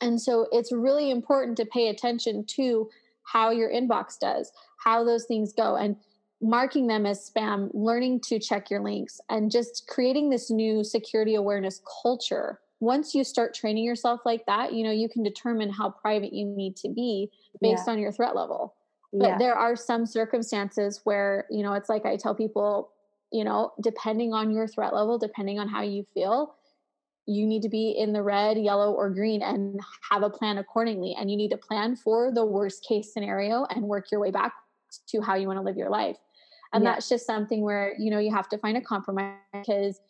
And so it's really important to pay attention to how your inbox does how those things go and marking them as spam, learning to check your links, and just creating this new security awareness culture. Once you start training yourself like that, you know, you can determine how private you need to be based yeah. on your threat level. But yeah. there are some circumstances where, you know, it's like I tell people, you know, depending on your threat level, depending on how you feel, you need to be in the red, yellow, or green and have a plan accordingly. And you need to plan for the worst case scenario and work your way back to how you want to live your life. And yeah. that's just something where, you know, you have to find a compromise because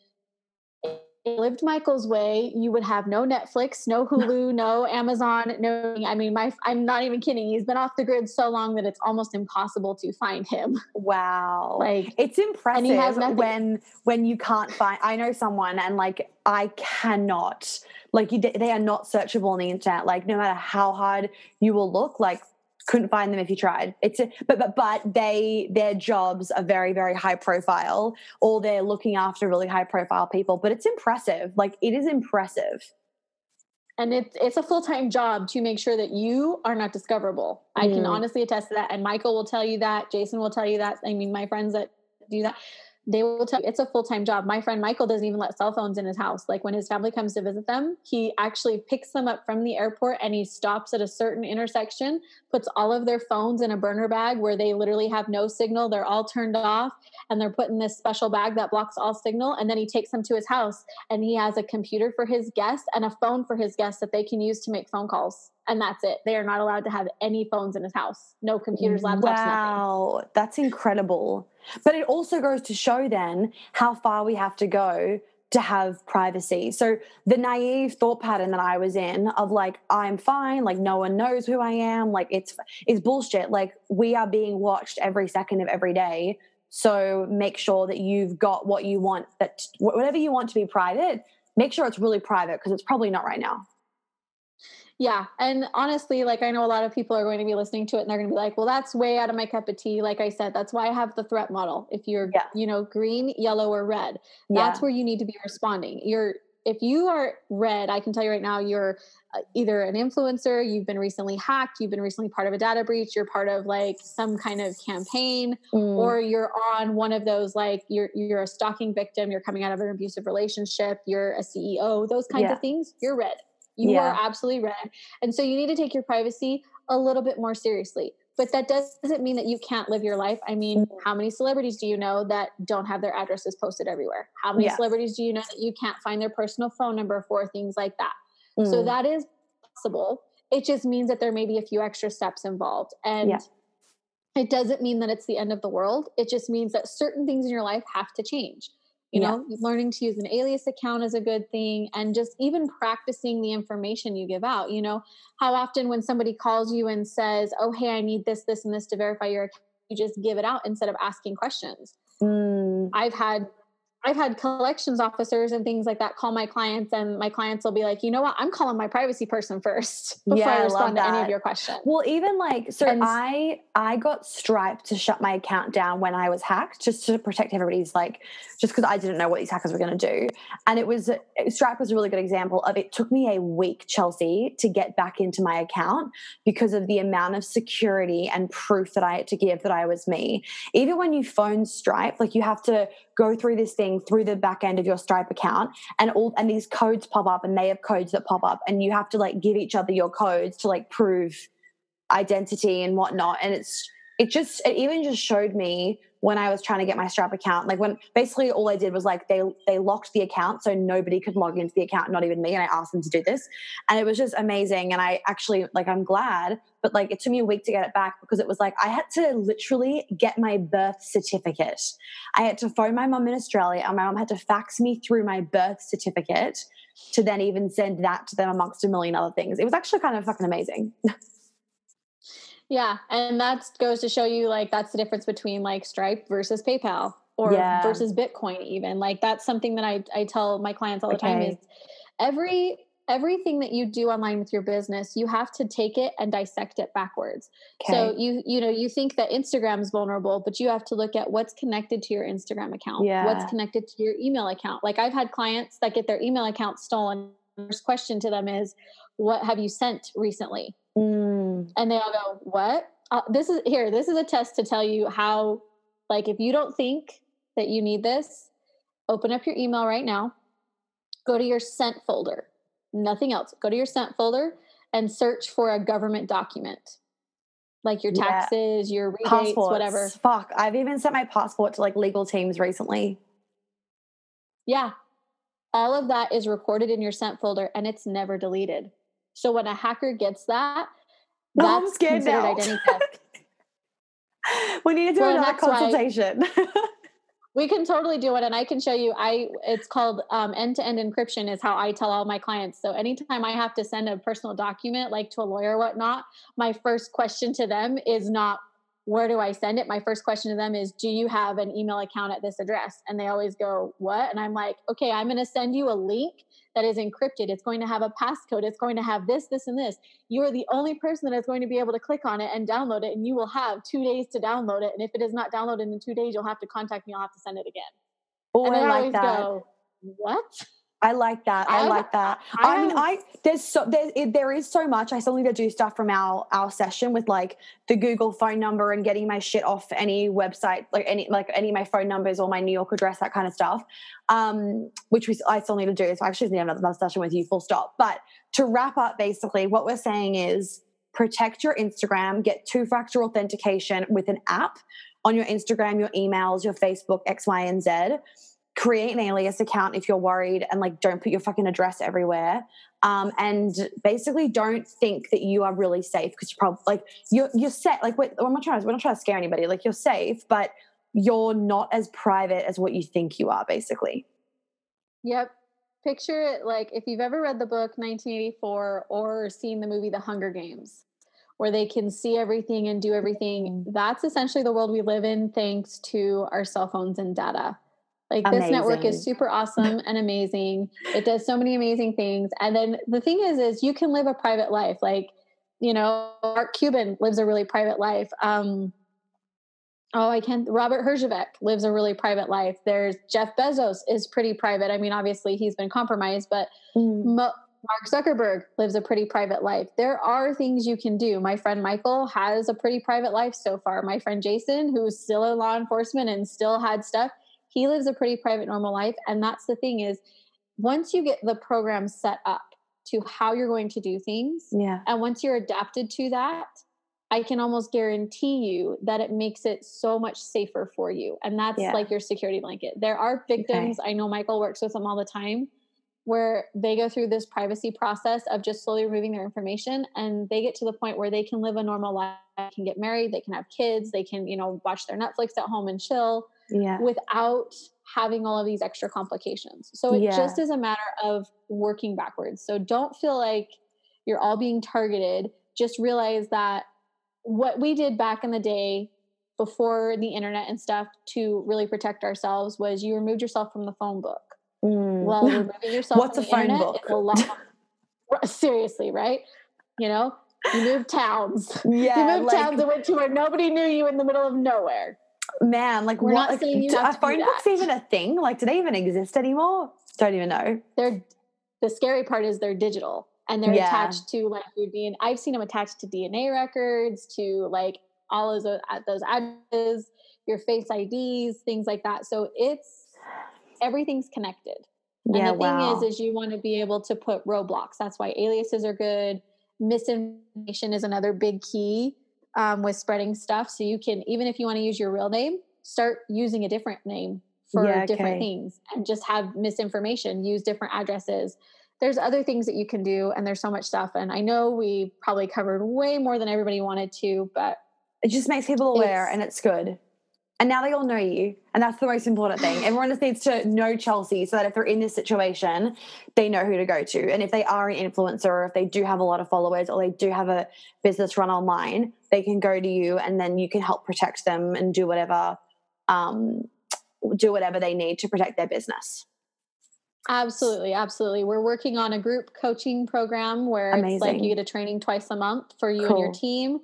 lived Michael's way, you would have no Netflix, no Hulu, no Amazon, no. I mean, my I'm not even kidding. He's been off the grid so long that it's almost impossible to find him. Wow, like it's impressive when when you can't find. I know someone, and like I cannot. Like you, they are not searchable on the internet. Like no matter how hard you will look, like couldn't find them if you tried. It's a, but but but they their jobs are very very high profile, or they're looking after really high profile people. But it's impressive. Like it is impressive. And it's it's a full time job to make sure that you are not discoverable. Mm. I can mm. honestly attest to that, and Michael will tell you that. Jason will tell you that. I mean, my friends that do that they will tell you it's a full-time job. My friend michael doesn't even let cell phones in his house. Like when his family comes to visit them he actually picks them up from the airport and he stops at a certain intersection puts all of their phones in a burner bag where they literally have no signal. They're all turned off and they're put in this special bag that blocks all signal. And then he takes them to his house and he has a computer for his guests and a phone for his guests that they can use to make phone calls and that's it. They are not allowed to have any phones in his house. No computers, laptops, wow, nothing. that's incredible. But it also goes to show then how far we have to go to have privacy. So the naive thought pattern that I was in of like I'm fine, like no one knows who I am, like it's is bullshit. Like we are being watched every second of every day. So make sure that you've got what you want that whatever you want to be private, make sure it's really private because it's probably not right now. Yeah. And honestly, like I know a lot of people are going to be listening to it and they're going to be like, well, that's way out of my cup of tea. Like I said, that's why I have the threat model. If you're, yeah. you know, green, yellow, or red, that's yeah. where you need to be responding. You're, if you are red, I can tell you right now, you're uh, either an influencer, you've been recently hacked, you've been recently part of a data breach, you're part of like some kind of campaign, mm. or you're on one of those like you're you're a stalking victim, you're coming out of an abusive relationship, you're a CEO, those kinds yeah. of things, you're red. You yeah. are absolutely red. And so you need to take your privacy a little bit more seriously. But that doesn't mean that you can't live your life. I mean, mm-hmm. how many celebrities do you know that don't have their addresses posted everywhere? How many yeah. celebrities do you know that you can't find their personal phone number for things like that? Mm. So that is possible. It just means that there may be a few extra steps involved. And yeah. it doesn't mean that it's the end of the world. It just means that certain things in your life have to change you yeah. know learning to use an alias account is a good thing and just even practicing the information you give out you know how often when somebody calls you and says oh hey i need this this and this to verify your account you just give it out instead of asking questions mm. i've had I've had collections officers and things like that call my clients, and my clients will be like, you know what, I'm calling my privacy person first before yeah, I respond to any of your questions. Well, even like, so and, I I got Stripe to shut my account down when I was hacked, just to protect everybody's like, just because I didn't know what these hackers were going to do, and it was uh, Stripe was a really good example of it. Took me a week, Chelsea, to get back into my account because of the amount of security and proof that I had to give that I was me. Even when you phone Stripe, like you have to go through this thing through the back end of your Stripe account and all and these codes pop up and they have codes that pop up and you have to like give each other your codes to like prove identity and whatnot. And it's it just it even just showed me when I was trying to get my Stripe account. Like when basically all I did was like they they locked the account so nobody could log into the account, not even me. And I asked them to do this, and it was just amazing. And I actually like I'm glad, but like it took me a week to get it back because it was like I had to literally get my birth certificate. I had to phone my mom in Australia, and my mom had to fax me through my birth certificate to then even send that to them amongst a million other things. It was actually kind of fucking amazing. Yeah, and that goes to show you like that's the difference between like Stripe versus PayPal or yeah. versus Bitcoin even. Like that's something that I I tell my clients all the okay. time is every everything that you do online with your business you have to take it and dissect it backwards okay. so you you know you think that instagram is vulnerable but you have to look at what's connected to your instagram account yeah. what's connected to your email account like i've had clients that get their email account stolen first question to them is what have you sent recently Mm. And they all go, What? Uh, this is here, this is a test to tell you how Like if you don't think that you need this, open up your email right now. Go to your sent folder. Nothing else. Go to your sent folder and search for a government document. Like your Yeah. taxes, your rebates, Passports. whatever. Fuck. I've even sent my passport to like legal teams recently. Yeah. All of that is recorded in your sent folder and it's never deleted. So when a hacker gets that, No, I'm scared considered now. identity theft. we need to do Well, another consultation. we can totally do it and i can show you i it's called um, end-to-end encryption is how i tell all my clients so anytime i have to send a personal document like to a lawyer or whatnot my first question to them is not where do i send it? My first question to them is do you have an email account at this address? And they always go what? And i'm like okay i'm going to send you a link that is encrypted. It's going to have a passcode. It's going to have this this and this. You are the only person that is going to be able to click on it and download it and you will have two days to download it. And if it is not downloaded in two days you'll have to contact me. I'll have to send it again. Oh, and I like always that. go what I like that. I I- like that. I I, mean, I there's so there, it, there is so much. I still need to do stuff from our our session with like the Google phone number and getting my shit off any website, like any like any of my phone numbers or my New York address, that kind of stuff. Um, which we I still need to do. So I actually need another, another session with you. Full stop. But to wrap up, basically, what we're saying is protect your Instagram, get two factor authentication with an app on your Instagram, your emails, your Facebook, X, Y, and Z create an alias account if you're worried and like don't put your fucking address everywhere. Um, and basically don't think that you are really safe because you're probably like you're you're set like we're, we're not trying to we're not trying to scare anybody. Like you're safe but you're not as private as what you think you are basically. Yep. Picture it like if you've ever read the book 1984 or seen the movie the hunger games where they can see everything and do everything that's essentially the world we live in thanks to our cell phones and data like this network is super awesome and amazing. It does so many amazing things. And then the thing is is you can live a private life. Like you know mark cuban lives a really private life. Um oh i can't robert herjavec lives a really private life. There's jeff bezos is pretty private. I mean obviously he's been compromised but Mo- Mark Zuckerberg lives a pretty private life. There are things you can do. My friend Michael has a pretty private life so far. My friend Jason, who's still in law enforcement and still had stuff, he lives a pretty private, normal life. And that's the thing is, once you get the program set up to how you're going to do things, yeah and once you're adapted to that, I can almost guarantee you that it makes it so much safer for you. And that's Yeah. like your security blanket. There are victims, I know Michael works with them all the time, where they go through this privacy process of just slowly removing their information and they get to the point where they can live a normal life, can get married, they can have kids, they can, you know, watch their Netflix at home and chill yeah without having all of these extra complications. So it Yeah. just is a matter of working backwards. So don't feel like you're all being targeted. Just realize that what we did back in the day before the internet and stuff to really protect ourselves was you removed yourself from the phone book. Mm. Well, removing yourself What's from a the phone book? is a lot seriously, right? You know, you moved towns. yeah you moved like, towns and went to where nobody knew you in the middle of nowhere. Man like We're what not like, saying you have are to do phone books even a thing like do they even exist anymore don't even know they're the scary part is they're digital and they're Yeah. attached to like your DNA. I've seen them attached to DNA records, to like all of those uh, those addresses, your face IDs, things like that. So it's everything's connected. And yeah the thing wow is, is you want to be able to put roadblocks. That's why aliases are good. Misinformation is another big key um, with spreading stuff. So you can, even if you want to use your real name, start using a different name for Yeah, different okay. things and just have misinformation, use different addresses. There's other things that you can do, and there's so much stuff. And I know we probably covered way more than everybody wanted to, but it just makes people aware and it's good and now they all know you. And that's the most important thing. Everyone just needs to know chelsea so that if they're in this situation they know who to go to. And if they are an influencer or if they do have a lot of followers or they do have a business run online they can go to you and then you can help protect them and do whatever um, do whatever they need to protect their business. Absolutely, absolutely. We're working on a group coaching program where it's like you get a training twice a month for you and your team.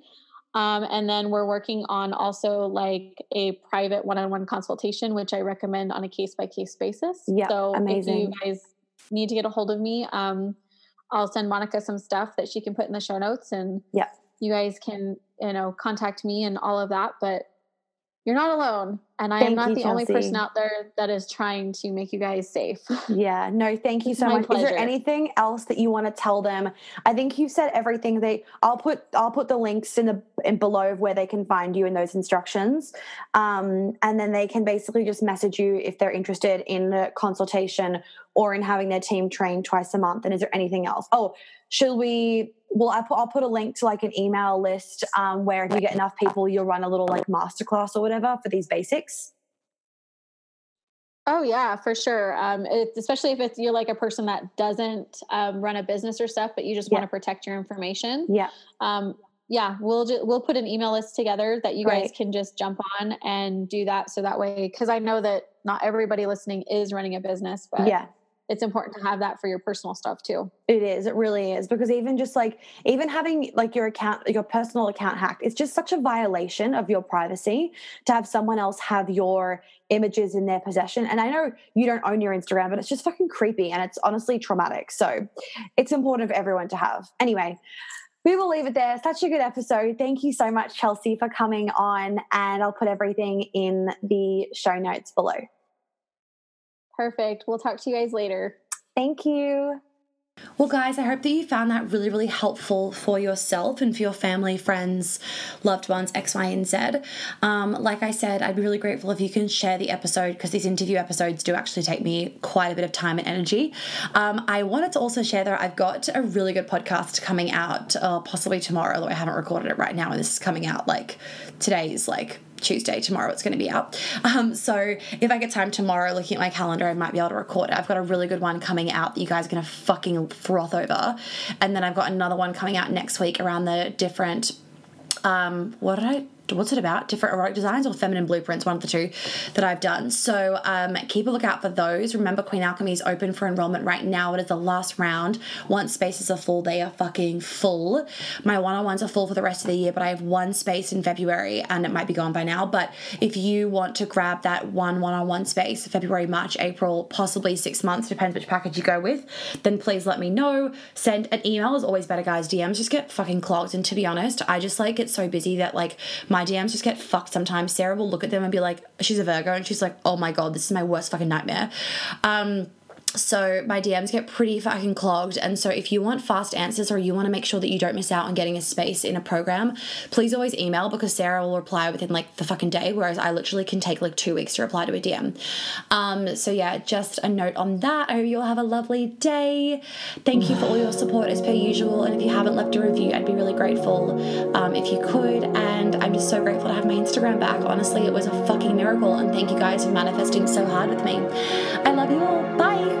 Um, and then we're working on also like a private one-on-one consultation, which I recommend on a case-by-case basis. Yeah, so amazing. if you guys need to get a hold of me, um, I'll send Monica some stuff that she can put in the show notes, and Yeah. you guys can you know contact me and all of that. But you're not alone. And I Thank am not you, the only person out there that is trying to make you guys safe. Yeah, no, thank you so much. Is there anything else that you want to tell them? I think you've said everything. They, I'll put, I'll put the links in the in below of where they can find you in those instructions, um, and then they can basically just message you if they're interested in a consultation or in having their team trained twice a month. And is there anything else? Oh, should we? Well, I put, I'll put a link to like an email list um, where if you get enough people, you'll run a little like masterclass or whatever for these basics. Oh yeah, for sure. Um, it's, especially if it's you're like a person that doesn't um, run a business or stuff, but you just want to protect your information. Yeah. Um, yeah, we'll ju- we'll put an email list together that you guys can just jump on and do that. So that way, because I know that not everybody listening is running a business, but Yeah. It's important to have that for your personal stuff too. It is. It really is because even just like even having like your account, your personal account hacked, it's just such a violation of your privacy to have someone else have your images in their possession. And I know you don't own your Instagram, but it's just fucking creepy and it's honestly traumatic. So it's important for everyone to have. Anyway, we will leave it there. Such a good episode. Thank you so much, Chelsea, for coming on. And I'll put everything in the show notes below. Perfect. We'll talk to you guys later. Thank you. Well, guys, I hope that you found that really, really helpful for yourself and for your family, friends, loved ones, X, Y, and Z. Um, like I said, I'd be really grateful if you can share the episode because these interview episodes do actually take me quite a bit of time and energy. Um, I wanted to also share that I've got a really good podcast coming out, uh, possibly tomorrow, although I haven't recorded it right now, and this is coming out like today's like Tuesday, tomorrow it's going to be out. Um, so if I get time tomorrow looking at my calendar, I might be able to record it. I've got a really good one coming out that you guys are going to fucking froth over. And then I've got another one coming out next week around the different, um, what did I, what's it about? Different erotic designs or feminine blueprints, one of the two that I've done. So um, keep a lookout for those. Remember, Queen Alchemy is open for enrollment right now. It is the last round. Once spaces are full, they are fucking full. My one on ones are full for the rest of the year, but I have one space in February and it might be gone by now. But if you want to grab that one one on one space, February, March, April, possibly six months, depends which package you go with, then please let me know. Send an email is always better, guys. DMs just get fucking clogged. And to be honest, I just like get so busy that like my DMs just get fucked sometimes. Sarah will look at them and be like, she's a Virgo, and she's like, oh my god, this is my worst fucking nightmare. Um, so my DMs get pretty fucking clogged. And so if you want fast answers or you want to make sure that you don't miss out on getting a space in a program, please always email because Sarah will reply within like the fucking day, whereas I literally can take like two weeks to reply to a DM. Um, so yeah, just a note on that. I hope you all have a lovely day. Thank you for all your support as per usual. And if you haven't left a review, I'd be really grateful um, if you could. And I'm just so grateful to have my Instagram back. Honestly, it was a fucking miracle. And thank you guys for manifesting so hard with me. I love you all. Bye.